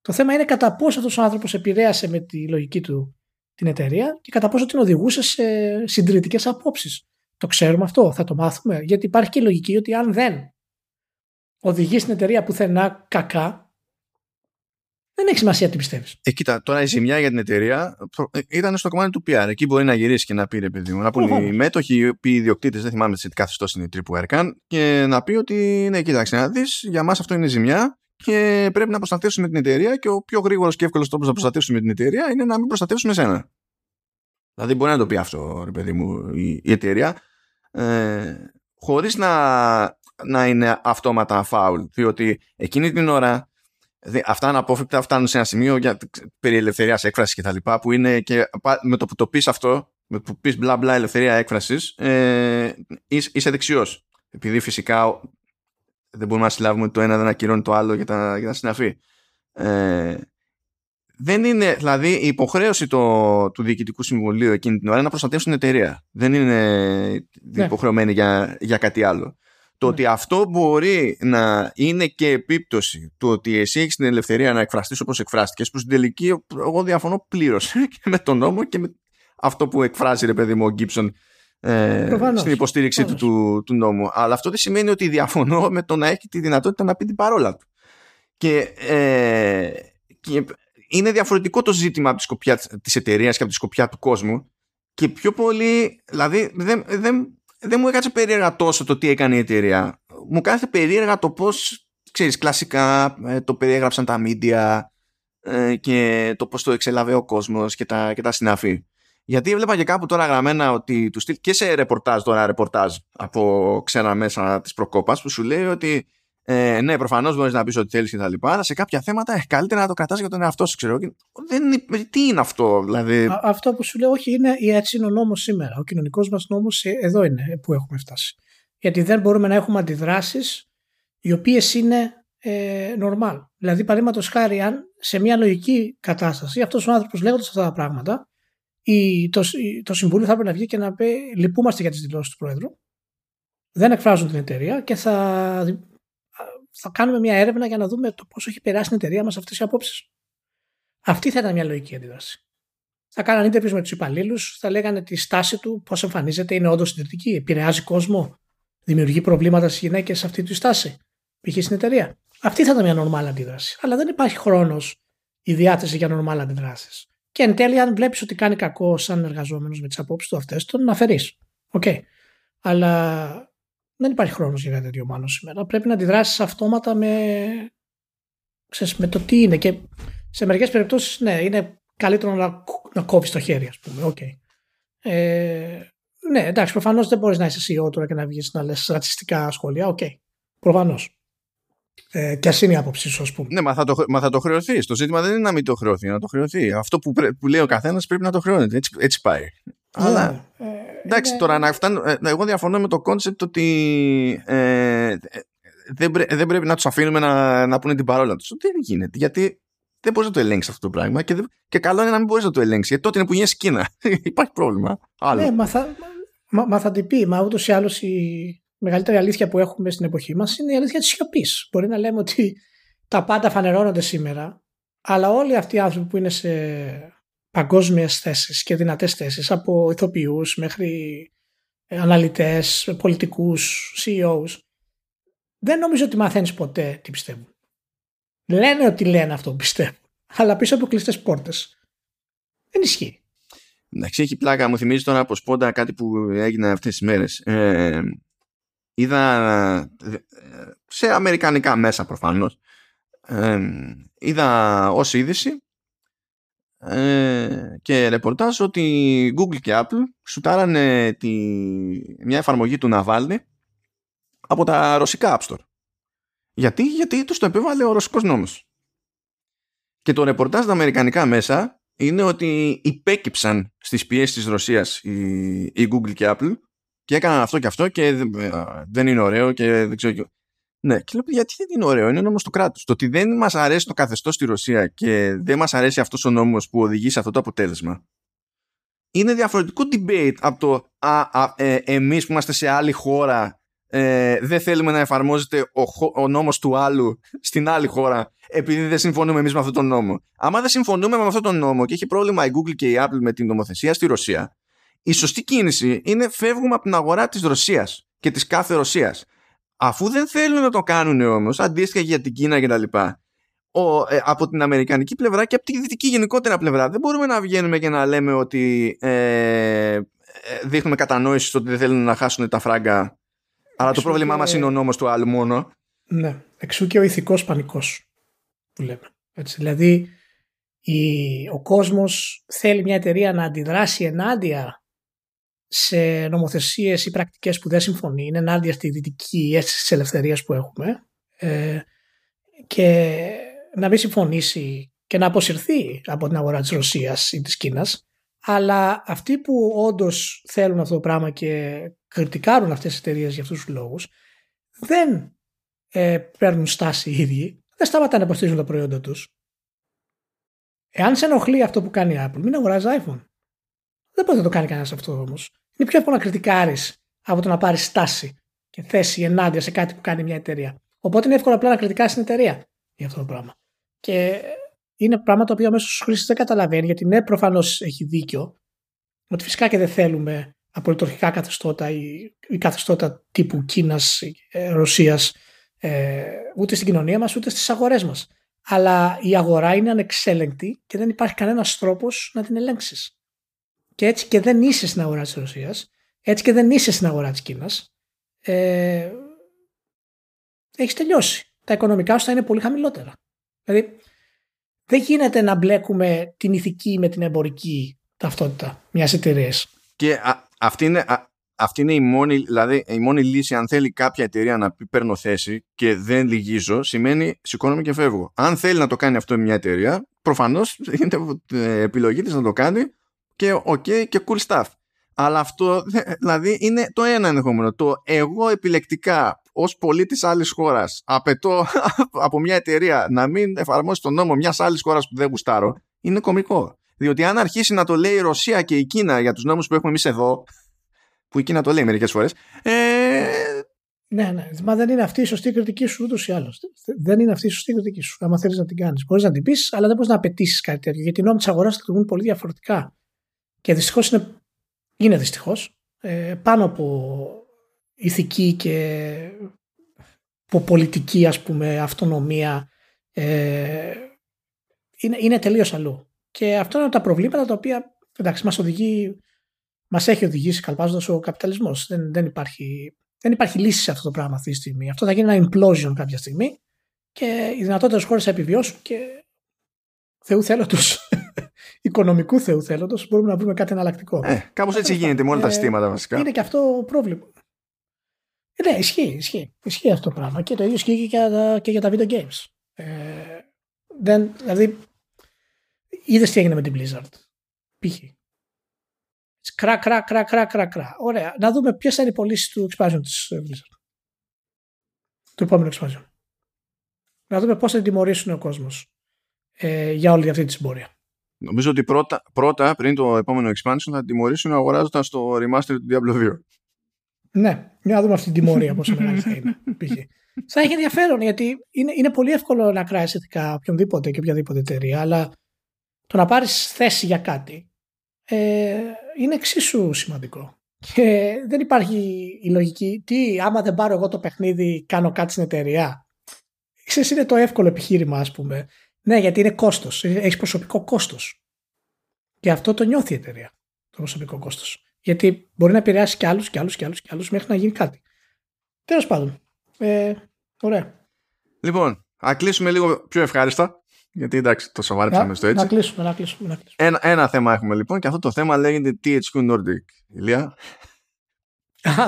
Το θέμα είναι κατά πόσο αυτός ο άνθρωπος επηρέασε με τη λογική του την εταιρεία και κατά πόσο την οδηγούσε σε συντηρητικές απόψεις. Το ξέρουμε αυτό, θα το μάθουμε. Γιατί υπάρχει και η λογική ότι αν δεν οδηγείς στην εταιρεία πουθενά κακά, δεν έχει σημασία τι πιστεύεις. Ε, κοίτα, τώρα η ζημιά για την εταιρεία ε, ήταν στο κομμάτι του PR. Εκεί μπορεί να γυρίσεις και να πει ρε παιδί μου. Να πούνε οι μέτοχοι, οι ιδιοκτήτες, δεν θυμάμαι τι καθεστώς είναι η τρίπου έρκαν, και να πει ότι ναι, κοίταξε να δεις, για μας αυτό είναι ζημιά και πρέπει να προστατεύσουμε την εταιρεία και ο πιο γρήγορος και εύκολος τρόπος να προστατεύσουμε την εταιρεία είναι να μην προστατεύσουμε εσένα. Δηλαδή μπορεί να το πει αυτό, ρε παιδί μου, η, η εταιρεία, ε, χωρίς να, να είναι αυτόματα φάουλ. Διότι εκείνη την ώρα αυτά αναπόφευκτα φτάνουν σε ένα σημείο για, περί ελευθερίας έκφρασης κτλ. που είναι και με το που το πεις αυτό, με το που πεις μπλα μπλα ελευθερία έκφρασης, ε, είσαι δεξιός. Επειδή φυσικά δεν μπορούμε να συλλάβουμε το ένα δεν ακυρώνει το άλλο για τα, για τα συναφή. Ε, δεν είναι, δηλαδή η υποχρέωση το, του Διοικητικού Συμβουλίου εκείνη την ώρα είναι να προστατεύσουν την εταιρεία. Δεν είναι ναι. υποχρεωμένη για, για κάτι άλλο. Το ναι. ότι αυτό μπορεί να είναι και επίπτωση του ότι εσύ έχεις την ελευθερία να εκφραστείς όπως εκφράστηκες, που στην τελική εγώ διαφωνώ πλήρως *laughs* και με τον νόμο και με αυτό που εκφράζει ρε παιδί μου ο Γκίψον ε, στην υποστήριξή του, του, του νόμου. Αλλά αυτό δεν σημαίνει ότι διαφωνώ με το να έχει τη δυνατότητα να πει την παρόλα του. Και, ε, και είναι διαφορετικό το ζήτημα από τη σκοπιά της εταιρείας και από τη σκοπιά του κόσμου και πιο πολύ, δηλαδή δεν, δεν, δεν μου έκατσε περίεργα τόσο το τι έκανε η εταιρεία. Μου κάθεται περίεργα το πώς, ξέρεις, κλασικά ε, το περιέγραψαν τα media ε, και το πώς το εξελαβε ο κόσμος και τα, και τα συναφή. Γιατί έβλεπα και κάπου τώρα γραμμένα ότι του στυλ και σε ρεπορτάζ τώρα ρεπορτάζ από ξένα μέσα της προκόπας που σου λέει ότι ε, ναι, προφανώς μπορείς να πεις ό,τι θέλεις και τα λοιπά, αλλά σε κάποια θέματα ε, καλύτερα να το κρατάς για τον εαυτό σου, ξέρω. Δεν είναι, τι είναι αυτό, δηλαδή; Α, αυτό που σου λέω, όχι, είναι έτσι είναι ο νόμος σήμερα. Ο κοινωνικός μας νόμος ε, εδώ είναι που έχουμε φτάσει. Γιατί δεν μπορούμε να έχουμε αντιδράσεις οι οποίες είναι ε, normal. Δηλαδή, παραδείγματος χάρη, αν σε μια λογική κατάσταση αυτός ο άνθρωπος λέγοντας αυτά τα πράγματα η, το, το Συμβούλιο θα έπρεπε να βγει και να πει λυπούμαστε για τις δηλώσεις του Πρόεδρου δεν εκφράζουν την εταιρεία και θα, θα κάνουμε μια έρευνα για να δούμε το πόσο έχει περάσει την εταιρεία μας αυτές οι απόψεις. Αυτή θα ήταν μια λογική αντίδραση. Θα κάνανε interviews με τους υπαλλήλους, θα λέγανε τη στάση του, πώς εμφανίζεται, είναι όντως συντηρητική, επηρεάζει κόσμο, δημιουργεί προβλήματα στις γυναίκες σε αυτή τη στάση, π.χ. στην εταιρεία. Αυτή θα ήταν μια νορμάλ αντίδραση. Αλλά δεν υπάρχει χρόνος ή διάθεση για νορμάλ αντιδράσεις. Και εν τέλει, αν βλέπεις ότι κάνει κακό σαν εργαζόμενος με τις απόψεις του αυτές, τον αφαιρείς. OK. Okay. Αλλά δεν υπάρχει χρόνος για κάτι τέτοιο μάλλον σήμερα. Πρέπει να αντιδράσεις αυτόματα με, ξέρεις, με το τι είναι. Και σε μερικές περιπτώσεις, ναι, είναι καλύτερο να, να κόβεις το χέρι, ας πούμε. Okay. Ε, ναι, εντάξει, προφανώς δεν μπορείς να είσαι CEO τώρα και να βγεις να λες ρατσιστικά σχόλια. OK. Okay. Προφανώς. Ε, και ας είναι η άποψή σου, ας πούμε. Ναι, μα θα, το, μα θα το χρεωθεί. Το ζήτημα δεν είναι να μην το χρεωθεί, να το χρεωθεί. Αυτό που, που λέει ο καθένας πρέπει να το χρεώνεται. Έτσι, έτσι πάει. Ναι, Αλλά. Ε, εντάξει, είναι... τώρα να φτάνω. Ε, εγώ διαφωνώ με το concept ότι. Ε, δεν, πρέ, δεν πρέπει να τους αφήνουμε να, να πούνε την παρόλα τους. Δεν γίνεται. Γιατί δεν μπορείς να το ελέγξεις αυτό το πράγμα. Και, και καλό είναι να μην μπορείς να το ελέγξεις. Γιατί τότε είναι που γίνεσαι Κίνα. *laughs* Υπάρχει πρόβλημα. Άλλο. Ναι, μα θα, μα, μα θα την πει. Μα ούτως ή άλλως η, μεγαλύτερη αλήθεια που έχουμε στην εποχή μας είναι η αλήθεια της σιωπής. Μπορεί να λέμε ότι τα πάντα φανερώνονται σήμερα, αλλά όλοι αυτοί οι άνθρωποι που είναι σε παγκόσμιες θέσεις και δυνατές θέσεις, από ηθοποιούς μέχρι αναλυτές, πολιτικούς, CEOs, δεν νομίζω ότι μαθαίνεις ποτέ τι πιστεύουν. Λένε ότι λένε αυτό που πιστεύουν, αλλά πίσω από κλειστές πόρτες. Δεν ισχύει. Εντάξει, έχει πλάκα. Μου θυμίζει τώρα από σπόντα κάτι που έγινε αυτές τις μέρες. Ε, είδα σε αμερικανικά μέσα προφανώς. Ε, είδα ως είδηση ε, και ρεπορτάζ ότι Google και Apple σουτάρανε τη, μια εφαρμογή του Navalny από τα ρωσικά App Store. Γιατί, γιατί τους το επέβαλε ο ρωσικός νόμος. Και το ρεπορτάζ στα αμερικανικά μέσα είναι ότι υπέκυψαν στις πιέσεις της Ρωσίας η, η Google και Apple και έκαναν αυτό και αυτό και δεν είναι ωραίο και δεν ξέρω ναι, και λέω γιατί δεν είναι ωραίο, είναι νόμος του κράτους. Το ότι δεν μας αρέσει το καθεστώς στη Ρωσία και δεν μας αρέσει αυτός ο νόμος που οδηγεί σε αυτό το αποτέλεσμα. Είναι διαφορετικό debate από το α, α, ε, εμείς που είμαστε σε άλλη χώρα ε, δεν θέλουμε να εφαρμόζεται ο, ο νόμος του άλλου στην άλλη χώρα επειδή δεν συμφωνούμε εμείς με αυτόν τον νόμο. Άμα δεν συμφωνούμε με αυτόν τον νόμο και έχει πρόβλημα η Google και η Apple με την νομοθεσία στη Ρωσία η σωστή κίνηση είναι φεύγουμε από την αγορά της Ρωσίας και της κάθε Ρωσίας. Αφού δεν θέλουν να το κάνουν όμως, αντίστοιχα για την Κίνα και τα λοιπά, ε, από την Αμερικανική πλευρά και από τη δυτική γενικότερα πλευρά, δεν μπορούμε να βγαίνουμε και να λέμε ότι ε, ε δείχνουμε κατανόηση στο ότι δεν θέλουν να χάσουν τα φράγκα. Αλλά το πρόβλημά και... μας είναι ο νόμος του άλλου μόνο. Ναι. Εξού και ο ηθικός πανικός που λέμε. Έτσι, δηλαδή, η, ο κόσμος θέλει μια εταιρεία να αντιδράσει ενάντια σε νομοθεσίες ή πρακτικές που δεν συμφωνεί, είναι ενάντια στη δυτική αίσθηση της ελευθερίας που έχουμε ε, και να μην συμφωνήσει και να αποσυρθεί από την αγορά της Ρωσίας ή της Κίνας αλλά αυτοί που όντως θέλουν αυτό το πράγμα και κριτικάρουν αυτές τις εταιρείες για αυτούς τους λόγους δεν ε, παίρνουν στάση οι ίδιοι, δεν σταματάνε να υποστηρίζουν τα προϊόντα τους. Εάν σε ενοχλεί αυτό που κάνει η Apple, μην αγοράζει iPhone. Δεν μπορεί να το κάνει κανένας αυτό όμως. Είναι πιο εύκολο να κριτικάρεις από το να πάρεις στάση και θέση ενάντια σε κάτι που κάνει μια εταιρεία. Οπότε είναι εύκολο απλά να κριτικάσει την εταιρεία για αυτό το πράγμα. Και είναι πράγμα το οποίο αμέσως χρήστη δεν καταλαβαίνει, γιατί ναι, προφανώς έχει δίκιο, ότι φυσικά και δεν θέλουμε απολυτορχικά καθεστώτα ή, ή καθεστώτα τύπου Κίνας, ε, Ρωσίας, ε, ούτε στην κοινωνία μας, ούτε στις αγορές μας. Αλλά η αγορά είναι ανεξέλεγκτη και δεν υπάρχει κανένας τρόπος να την ελέγξεις και έτσι και δεν είσαι στην αγορά της Ρωσίας, έτσι και δεν είσαι στην αγορά της Κίνας, ε, έχεις τελειώσει. Τα οικονομικά σου θα είναι πολύ χαμηλότερα. Δηλαδή, δεν γίνεται να μπλέκουμε την ηθική με την εμπορική ταυτότητα μιας εταιρείας. Και αυτή είναι, αυτή είναι η μόνη, δηλαδή, η μόνη λύση αν θέλει κάποια εταιρεία να πει παίρνω θέση και δεν λυγίζω σημαίνει σηκώνομαι και φεύγω. Αν θέλει να το κάνει αυτό μια εταιρεία προφανώς *laughs* είναι επιλογή της να το κάνει και ok και cool stuff. Αλλά αυτό δηλαδή είναι το ένα ενδεχόμενο. Το εγώ επιλεκτικά ως πολίτης άλλης χώρας απαιτώ *laughs* από μια εταιρεία να μην εφαρμόσει τον νόμο μιας άλλης χώρας που δεν γουστάρω είναι κομικό. Διότι αν αρχίσει να το λέει η Ρωσία και η Κίνα για τους νόμους που έχουμε εμείς εδώ που η Κίνα το λέει μερικές φορές ε... Ναι, ναι. Μα δεν είναι αυτή η σωστή κριτική σου ούτως ή άλλως. Δεν είναι αυτή η σωστή κριτική σου. Άμα θέλεις να την κάνεις. Μπορείς να την πει, αλλά δεν μπορείς να απαιτήσεις κάτι τέτοιο. Γιατί οι νόμοι της αγοράς λειτουργούν πολύ διαφορετικά. Και δυστυχώς είναι, είναι δυστυχώς ε, πάνω από ηθική και από πολιτική ας πούμε αυτονομία ε, είναι, είναι τελείως αλλού. Και αυτό είναι από τα προβλήματα τα οποία εντάξει, μας οδηγεί μας έχει οδηγήσει καλπάζοντας ο καπιταλισμός. Δεν, δεν, υπάρχει, δεν υπάρχει λύση σε αυτό το πράγμα αυτή τη στιγμή. Αυτό θα γίνει ένα implosion κάποια στιγμή και οι δυνατότερε χώρες θα επιβιώσουν και Θεού θέλω τους οικονομικού θεού θέλοντος, μπορούμε να βρούμε κάτι εναλλακτικό. Ε, Κάπως έτσι γίνεται με όλα τα ε, συστήματα βασικά. Είναι και αυτό πρόβλημα. Ε, ναι, ισχύει, ισχύει. Ισχύει αυτό το πράγμα. Και το ίδιο ισχύει και για τα, και για τα video games. Ε, δεν, δηλαδή, είδες τι έγινε με την Blizzard. Π.χ. Κρά, κρά, κρά, κρά, κρά, κρά. Ωραία. Να δούμε ποιες θα είναι οι πωλήσεις του expansion της Blizzard. Του επόμενου expansion. Να δούμε πώς θα τιμωρήσουν ο κόσμος ε, για όλη αυτή τη συμπορία. Νομίζω ότι πρώτα, πρώτα πριν το επόμενο expansion θα τιμωρήσουν αγοράζοντας το remaster του Diablo 2. Ναι, για να δούμε αυτή την τιμωρία πόσο μεγάλη θα είναι. θα έχει ενδιαφέρον γιατί είναι, είναι πολύ εύκολο να κράσει ηθικά οποιονδήποτε και οποιαδήποτε εταιρεία, αλλά το να πάρεις θέση για κάτι ε, είναι εξίσου σημαντικό. Και δεν υπάρχει η λογική, τι άμα δεν πάρω εγώ το παιχνίδι κάνω κάτι στην εταιρεία. Ξέρεις είναι το εύκολο επιχείρημα ας πούμε. Ναι γιατί είναι κόστος, έχεις προσωπικό κόστος. Και αυτό το νιώθει η εταιρεία, το προσωπικό κόστος. Γιατί μπορεί να επηρεάσει κι άλλους κι άλλους κι άλλους κι άλλους μέχρι να γίνει κάτι. Τέλος πάντων. Ε, ωραία. Λοιπόν, α κλείσουμε λίγο πιο ευχάριστα. Γιατί εντάξει, το σοβαρέψαμε στο έτσι. Να κλείσουμε, να κλείσουμε. Να κλείσουμε. Ένα, ένα θέμα έχουμε λοιπόν και αυτό το θέμα λέγεται THQ Nordic. Ηλία.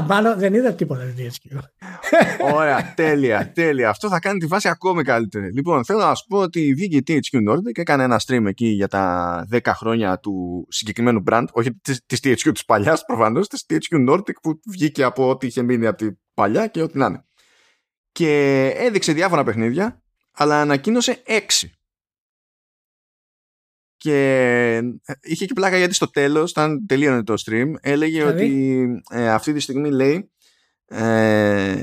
Μάλλον δεν είδα τίποτα THQ. Ωραία, τέλεια, τέλεια. Αυτό θα κάνει τη βάση ακόμη καλύτερη. Λοιπόν, θέλω να σου πω ότι βγήκε η THQ Nordic, έκανε ένα stream εκεί για τα 10 χρόνια του συγκεκριμένου brand, όχι της THQ της παλιάς προφανώς, της THQ Nordic που βγήκε από ό,τι είχε μείνει από την παλιά και ό,τι να είναι. Και έδειξε διάφορα παιχνίδια, αλλά ανακοίνωσε 6 και ε, είχε και πλάκα γιατί στο τέλος όταν τελείωνε το stream έλεγε δηλαδή; ότι ε, αυτή τη στιγμή λέει ε,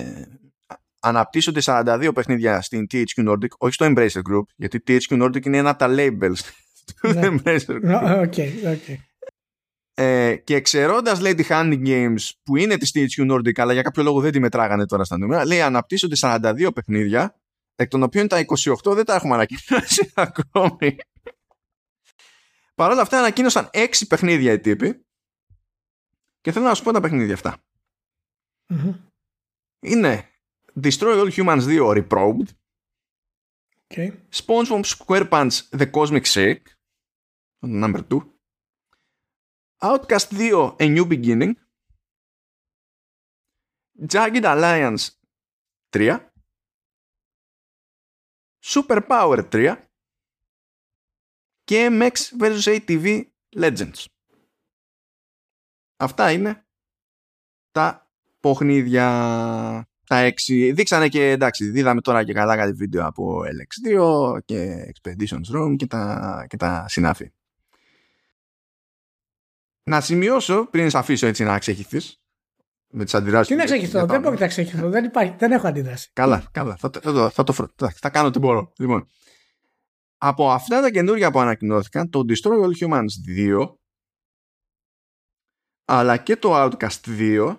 αναπτύσσονται 42 παιχνίδια στην THQ Nordic όχι στο Embracer Group γιατί THQ Nordic είναι ένα από τα labels του ναι. Embracer Group okay, okay. Ε, και εξαιρώντας λέει τη Handy Games που είναι της THQ Nordic αλλά για κάποιο λόγο δεν τη μετράγανε τώρα στα νούμερα λέει αναπτύσσονται 42 παιχνίδια εκ των οποίων τα 28 δεν τα έχουμε ανακοινώσει *laughs* ακόμη Παρ' όλα αυτά ανακοίνωσαν έξι παιχνίδια οι τύποι και θέλω να σου πω τα παιχνίδια αυτά. Είναι Destroy All Humans 2 Reprobed okay. SpongeBob SquarePants The Cosmic Shake number 2 Outcast 2 A New Beginning Jagged Alliance 3 Super Power 3 και MX vs ATV Legends. Αυτά είναι τα παιχνίδια τα έξι. Δείξανε και εντάξει, δίδαμε τώρα και καλά κάτι βίντεο από LX2 και Expeditions Room και τα, και τα συνάφη. Να σημειώσω πριν σε αφήσω έτσι να ξεχυθείς με τις αντιδράσεις Τι να ξεχυθώ, δεν μπορεί να ξεχυθώ, δεν, υπάρχει, δεν έχω αντίδραση. Καλά, καλά, θα, θα, θα, θα, θα κάνω ό,τι μπορώ. Λοιπόν, από αυτά τα καινούργια που ανακοινώθηκαν, το Destroy All Humans 2 αλλά και το Outcast 2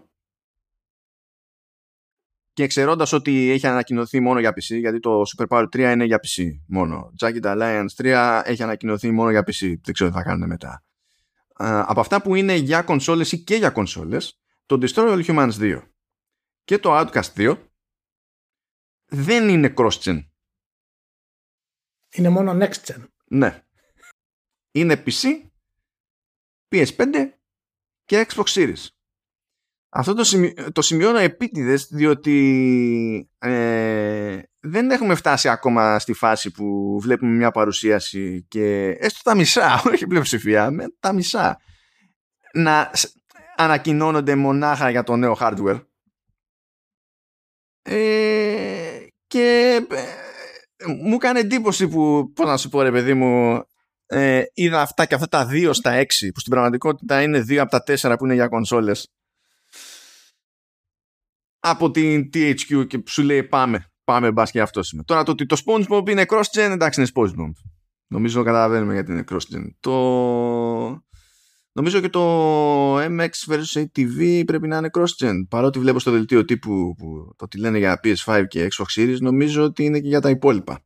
και εξαιρώντας ότι έχει ανακοινωθεί μόνο για PC γιατί το Super Power 3 είναι για PC μόνο. Jagged Alliance 3 έχει ανακοινωθεί μόνο για PC δεν ξέρω τι θα κάνουν μετά. Από αυτά που είναι για κονσόλες ή και για κονσόλες το Destroy All Humans 2 και το Outcast 2 δεν είναι cross-gen είναι μόνο next gen. Ναι. Είναι PC, PS5 και Xbox Series. Αυτό το, σημει... το σημειώνω επίτηδες διότι ε, δεν έχουμε φτάσει ακόμα στη φάση που βλέπουμε μια παρουσίαση και έστω τα μισά, *laughs* όχι πλειοψηφία, με τα μισά να ανακοινώνονται μονάχα για το νέο hardware. Ε, και ε, μου έκανε εντύπωση που, πώς να σου πω ρε παιδί μου, ε, είδα αυτά και αυτά τα δύο στα έξι, που στην πραγματικότητα είναι δύο από τα τέσσερα που είναι για κονσόλες. Από την THQ και σου λέει πάμε, πάμε μπας και αυτός είμαι. Τώρα το ότι το SpongeBob είναι cross-gen, εντάξει είναι SpongeBob. Νομίζω καταλαβαίνουμε γιατί είναι cross-gen. Το... Νομίζω και το MX vs ATV πρέπει να είναι cross-gen. Παρότι βλέπω στο δελτίο τύπου που το τι λένε για PS5 και Xbox Series, νομίζω ότι είναι και για τα υπόλοιπα.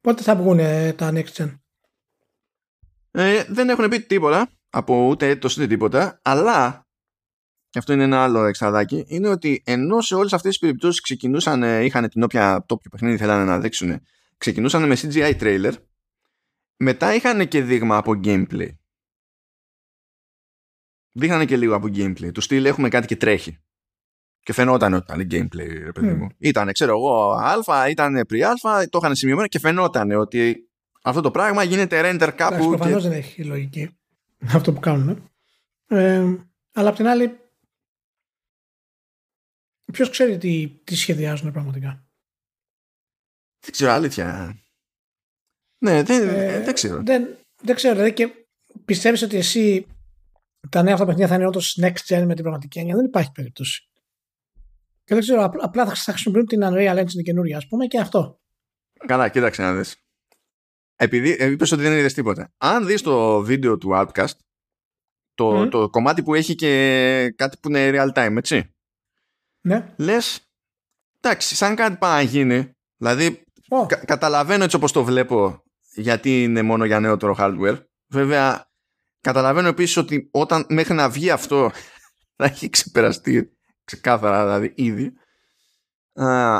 Πότε θα βγουν τα next gen? Ε, δεν έχουν πει τίποτα από ούτε έτος ούτε τίποτα, αλλά και αυτό είναι ένα άλλο εξαδάκι, είναι ότι ενώ σε όλες αυτές τις περιπτώσεις ξεκινούσαν, είχαν την όποια, το όποιο παιχνίδι θέλανε να δείξουν, ξεκινούσαν με CGI trailer, μετά είχαν και δείγμα από gameplay δείχνανε και λίγο από gameplay. Του στυλ έχουμε κάτι και τρέχει. Και φαινόταν ότι ήταν gameplay, ρε παιδί μου. Mm. Ήταν, ξέρω εγώ, α, ήταν pre-α, το είχαν σημειωμένο και φαινόταν ότι αυτό το πράγμα γίνεται render κάπου. Προφανώς και... δεν έχει λογική αυτό που κάνουν. Ε, αλλά απ' την άλλη, ποιος ξέρει τι, τι σχεδιάζουν πραγματικά; Δεν ξέρω, αλήθεια. Ναι, δεν, ε, δεν ξέρω. Δεν, δεν ξέρω, δηλαδή και πιστεύεις ότι εσύ τα νέα αυτά παιχνίδια θα είναι όντως next gen με την πραγματική έννοια. Δεν υπάρχει περίπτωση. Και δεν ξέρω, απλά θα χρησιμοποιούν την Unreal Engine καινούρια, ας πούμε, και αυτό. Καλά, κοίταξε να δεις. Επειδή ε, είπες ότι δεν είδες τίποτα. Αν δεις το βίντεο του Outcast, το, το κομμάτι που έχει και κάτι που είναι real time, έτσι. Ναι. Λες, εντάξει, σαν κάτι πάει να γίνει. Δηλαδή, καταλαβαίνω έτσι όπως το βλέπω, γιατί είναι μόνο για νεότερο hardware. Βέβαια, καταλαβαίνω επίσης ότι όταν μέχρι να βγει αυτό *laughs* θα έχει ξεπεραστεί ξεκάθαρα δηλαδή ήδη.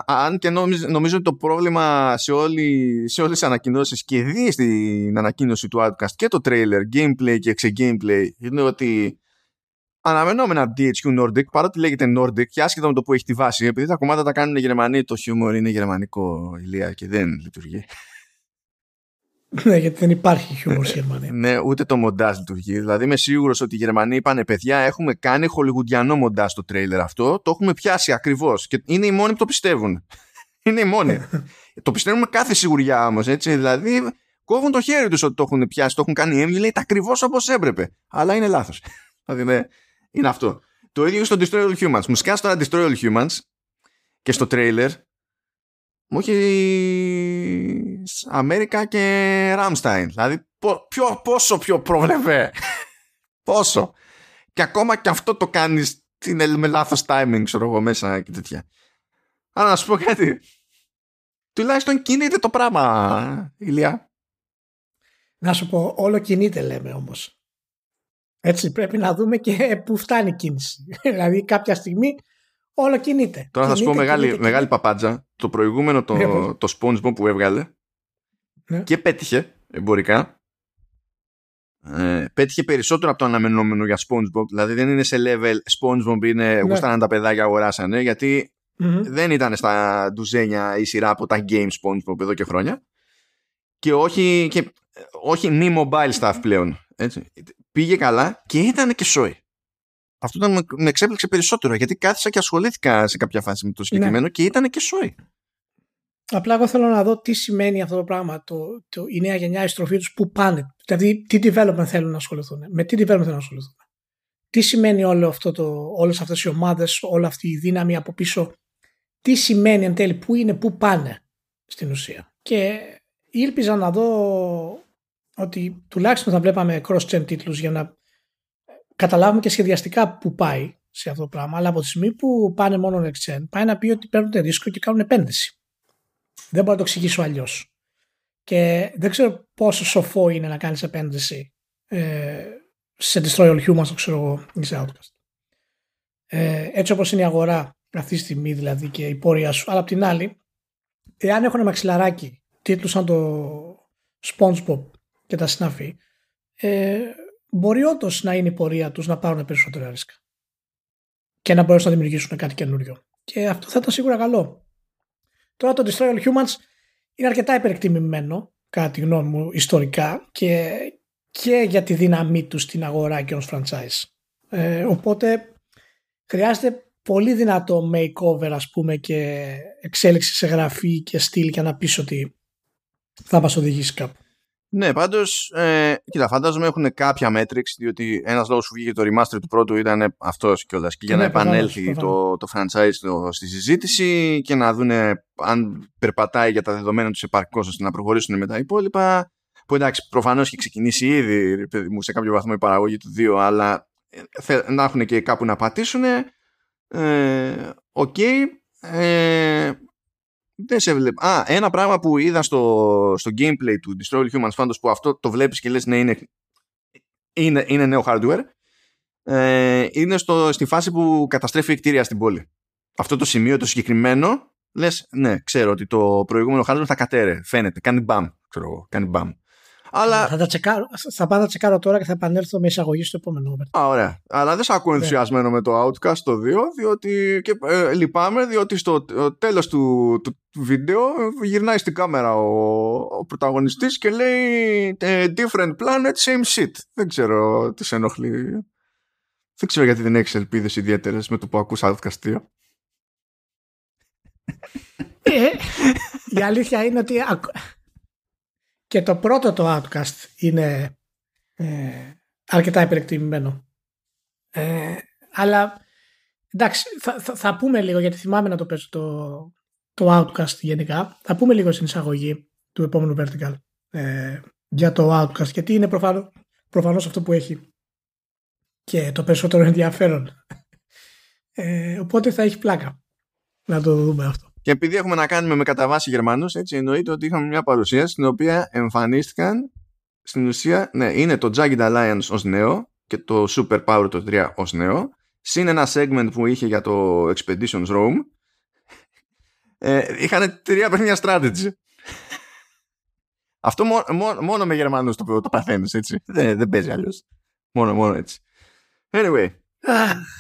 Αν και νομίζω, νομίζω ότι το πρόβλημα σε, όλη, σε όλες τις ανακοινώσεις και δει στην ανακοίνωση του Outcast και το trailer, gameplay και εξε gameplay είναι ότι αναμενόμενα DHQ Nordic παρότι λέγεται Nordic και άσχετα με το που έχει τη βάση επειδή τα κομμάτια τα κάνουν Γερμανοί το χιούμορ είναι γερμανικό ηλία και δεν λειτουργεί ναι, γιατί δεν υπάρχει χιούμορ στη Γερμανία. ναι, ούτε το μοντάζ λειτουργεί. Δηλαδή είμαι σίγουρος ότι οι Γερμανοί είπαν παιδιά, έχουμε κάνει χολιγουντιανό μοντάζ στο τρέιλερ αυτό. Το έχουμε πιάσει ακριβώς. Και είναι οι μόνοι που το πιστεύουν. *laughs* είναι οι μόνοι. το πιστεύουν με κάθε σιγουριά όμως. Δηλαδή κόβουν το χέρι τους ότι το έχουν πιάσει, το έχουν κάνει έμβλη, λέει ακριβώς όπως έπρεπε. Αλλά είναι λάθος. *laughs* δηλαδή είναι, είναι αυτό. Το ίδιο στο Destroy All Humans. Μου σκάσει τώρα Destroy All Humans και στο τρέιλερ μου έχει Αμέρικα και Ράμσταϊν. Δηλαδή ποιο, πόσο πιο προβλεπέ. *laughs* πόσο. Και ακόμα και αυτό το κάνεις με λάθος timing, ξέρω εγώ μέσα και τέτοια. Άρα να σου πω κάτι. Τουλάχιστον κινείται το πράγμα, Ηλία. Να σου πω, όλο κινείται λέμε όμως. Έτσι πρέπει να δούμε και πού φτάνει η κίνηση. *laughs* δηλαδή κάποια στιγμή όλο κινείται. Τώρα θα σου πω μεγάλη, μεγάλη παπάντζα. Το προηγούμενο το, ναι, το SpongeBob που έβγαλε ναι. και πέτυχε εμπορικά. Ε, πέτυχε περισσότερο από το αναμενόμενο για SpongeBob. Δηλαδή δεν είναι σε level SpongeBob είναι ναι. γουστάνε τα παιδάκια αγοράσανε γιατί δεν ήταν στα ντουζένια η σειρά από τα game SpongeBob εδώ και χρόνια. Και όχι, και, όχι μη mobile stuff πλέον. Έτσι. Πήγε καλά και ήταν και σόι αυτό ήταν, με εξέπληξε περισσότερο γιατί κάθισα και ασχολήθηκα σε κάποια φάση με το συγκεκριμένο ναι. και ήταν και σόι. Απλά εγώ θέλω να δω τι σημαίνει αυτό το πράγμα, το, το, η νέα γενιά, η στροφή τους, πού πάνε. Δηλαδή, τι development θέλουν να ασχοληθούν, με τι development θέλουν να ασχοληθούν. Τι σημαίνει όλο αυτό το, όλες αυτές οι ομάδες, όλη αυτή η δύναμη από πίσω, τι σημαίνει εν τέλει, πού είναι, πού πάνε στην ουσία. Και ήλπιζα να δω ότι τουλάχιστον θα βλέπαμε cross-gen τίτλους για να καταλάβουμε και σχεδιαστικά που πάει σε αυτό το πράγμα. Αλλά από τη στιγμή που πάνε μόνο next gen, πάει να πει ότι παίρνουν ρίσκο και κάνουν επένδυση. Δεν μπορώ να το εξηγήσω αλλιώς. Και δεν ξέρω πόσο σοφό είναι να κάνεις επένδυση ε, σε Destroy All Humans, το ξέρω εγώ, ή σε Outcast. Ε, έτσι όπως είναι η αγορά αυτή τη στιγμή δηλαδή και η πορεία σου. Αλλά απ' την άλλη, εάν έχουν μαξιλαράκι τίτλους σαν το SpongeBob και τα συναφή, ε, μπορεί όντως να είναι η πορεία τους να πάρουν περισσότερα ρίσκα και να μπορέσουν να δημιουργήσουν κάτι καινούριο. Και αυτό θα ήταν σίγουρα καλό. Τώρα το Destroy All Humans είναι αρκετά υπερεκτιμημένο, κατά τη γνώμη μου, ιστορικά και, και για τη δύναμή τους στην αγορά και ως franchise. Ε, οπότε χρειάζεται πολύ δυνατό makeover ας πούμε και εξέλιξη σε γραφή και στυλ για να πεις ότι θα μας οδηγήσει κάπου. Ναι, πάντως, ε, κοίτα, φαντάζομαι έχουν κάποια metrics, διότι ένας λόγος που βγήκε το remaster του πρώτου ήταν αυτός κιόλας. Και για να ναι, επανέλθει το, το franchise το, στη συζήτηση και να δούνε αν περπατάει για τα δεδομένα τους επαρκώς ώστε να προχωρήσουν με τα υπόλοιπα. Που εντάξει, προφανώς έχει ξεκινήσει ήδη μου, σε κάποιο βαθμό η παραγωγή του 2, αλλά ε, να έχουν και κάπου να πατήσουν. Ε, OK. okay, ε, δεν σε βλέπω. Α, ένα πράγμα που είδα στο, στο gameplay του Destroy All Humans πάντως που αυτό το βλέπεις και λες ναι είναι, είναι, είναι νέο hardware ε, είναι στο, στη φάση που καταστρέφει κτίρια στην πόλη. Αυτό το σημείο το συγκεκριμένο λες ναι ξέρω ότι το προηγούμενο hardware θα κατέρρεε φαίνεται, κάνει μπαμ ξέρω εγώ, κάνει μπαμ. Αλλά... Θα, τα τσεκάρω, θα πάω να τσεκάρω τώρα και θα επανέλθω με εισαγωγή στο επόμενο. Α, ωραία. Αλλά δεν σε ακούω ναι. ενθουσιασμένο με το Outcast το 2, διότι και, ε, λυπάμαι, διότι στο τέλος του, του, βίντεο γυρνάει στην κάμερα ο, ο πρωταγωνιστής και λέει ε, different planet, same shit. Δεν ξέρω τις σε ενοχλεί. Δεν ξέρω γιατί δεν έχεις ελπίδες ιδιαίτερες με το που ακούς Outcast 2. Ε, η αλήθεια είναι ότι και το πρώτο το Outcast είναι ε, αρκετά υπερεκτιμημένο. Ε, αλλά εντάξει, θα, θα, θα, πούμε λίγο γιατί θυμάμαι να το παίζω το, το Outcast γενικά. Θα πούμε λίγο στην εισαγωγή του επόμενου Vertical ε, για το Outcast γιατί είναι προφανώς, προφανώς αυτό που έχει και το περισσότερο ενδιαφέρον. Ε, οπότε θα έχει πλάκα να το δούμε αυτό. Και επειδή έχουμε να κάνουμε με κατά βάση Γερμανούς, έτσι εννοείται ότι είχαμε μια παρουσία στην οποία εμφανίστηκαν στην ουσία, ναι, είναι το Jagged Alliance ως νέο και το Super Power το 3 ως νέο. Συν ένα segment που είχε για το Expeditions Rome. Ε, είχαν τρία παιχνίδια strategy. Αυτό μόνο με Γερμανούς το, το παθαίνεις, έτσι. Δεν, δεν παίζει αλλιώς. Μόνο, μόνο έτσι. Anyway.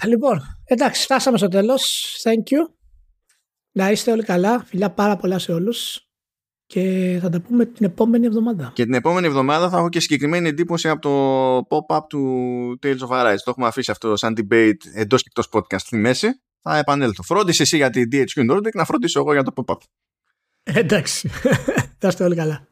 λοιπόν, εντάξει, φτάσαμε στο τέλος. Thank you. Να είστε όλοι καλά. Φιλιά πάρα πολλά σε όλους. Και θα τα πούμε την επόμενη εβδομάδα. Και την επόμενη εβδομάδα θα έχω και συγκεκριμένη εντύπωση από το pop-up του Tales of Arise. Το έχουμε αφήσει αυτό σαν debate εντός και εκτός podcast στη μέση. Θα επανέλθω. Φρόντισε εσύ για την DHQ Nordic, να φροντίσω εγώ για το pop-up. Εντάξει. *laughs* Θα είστε όλοι καλά.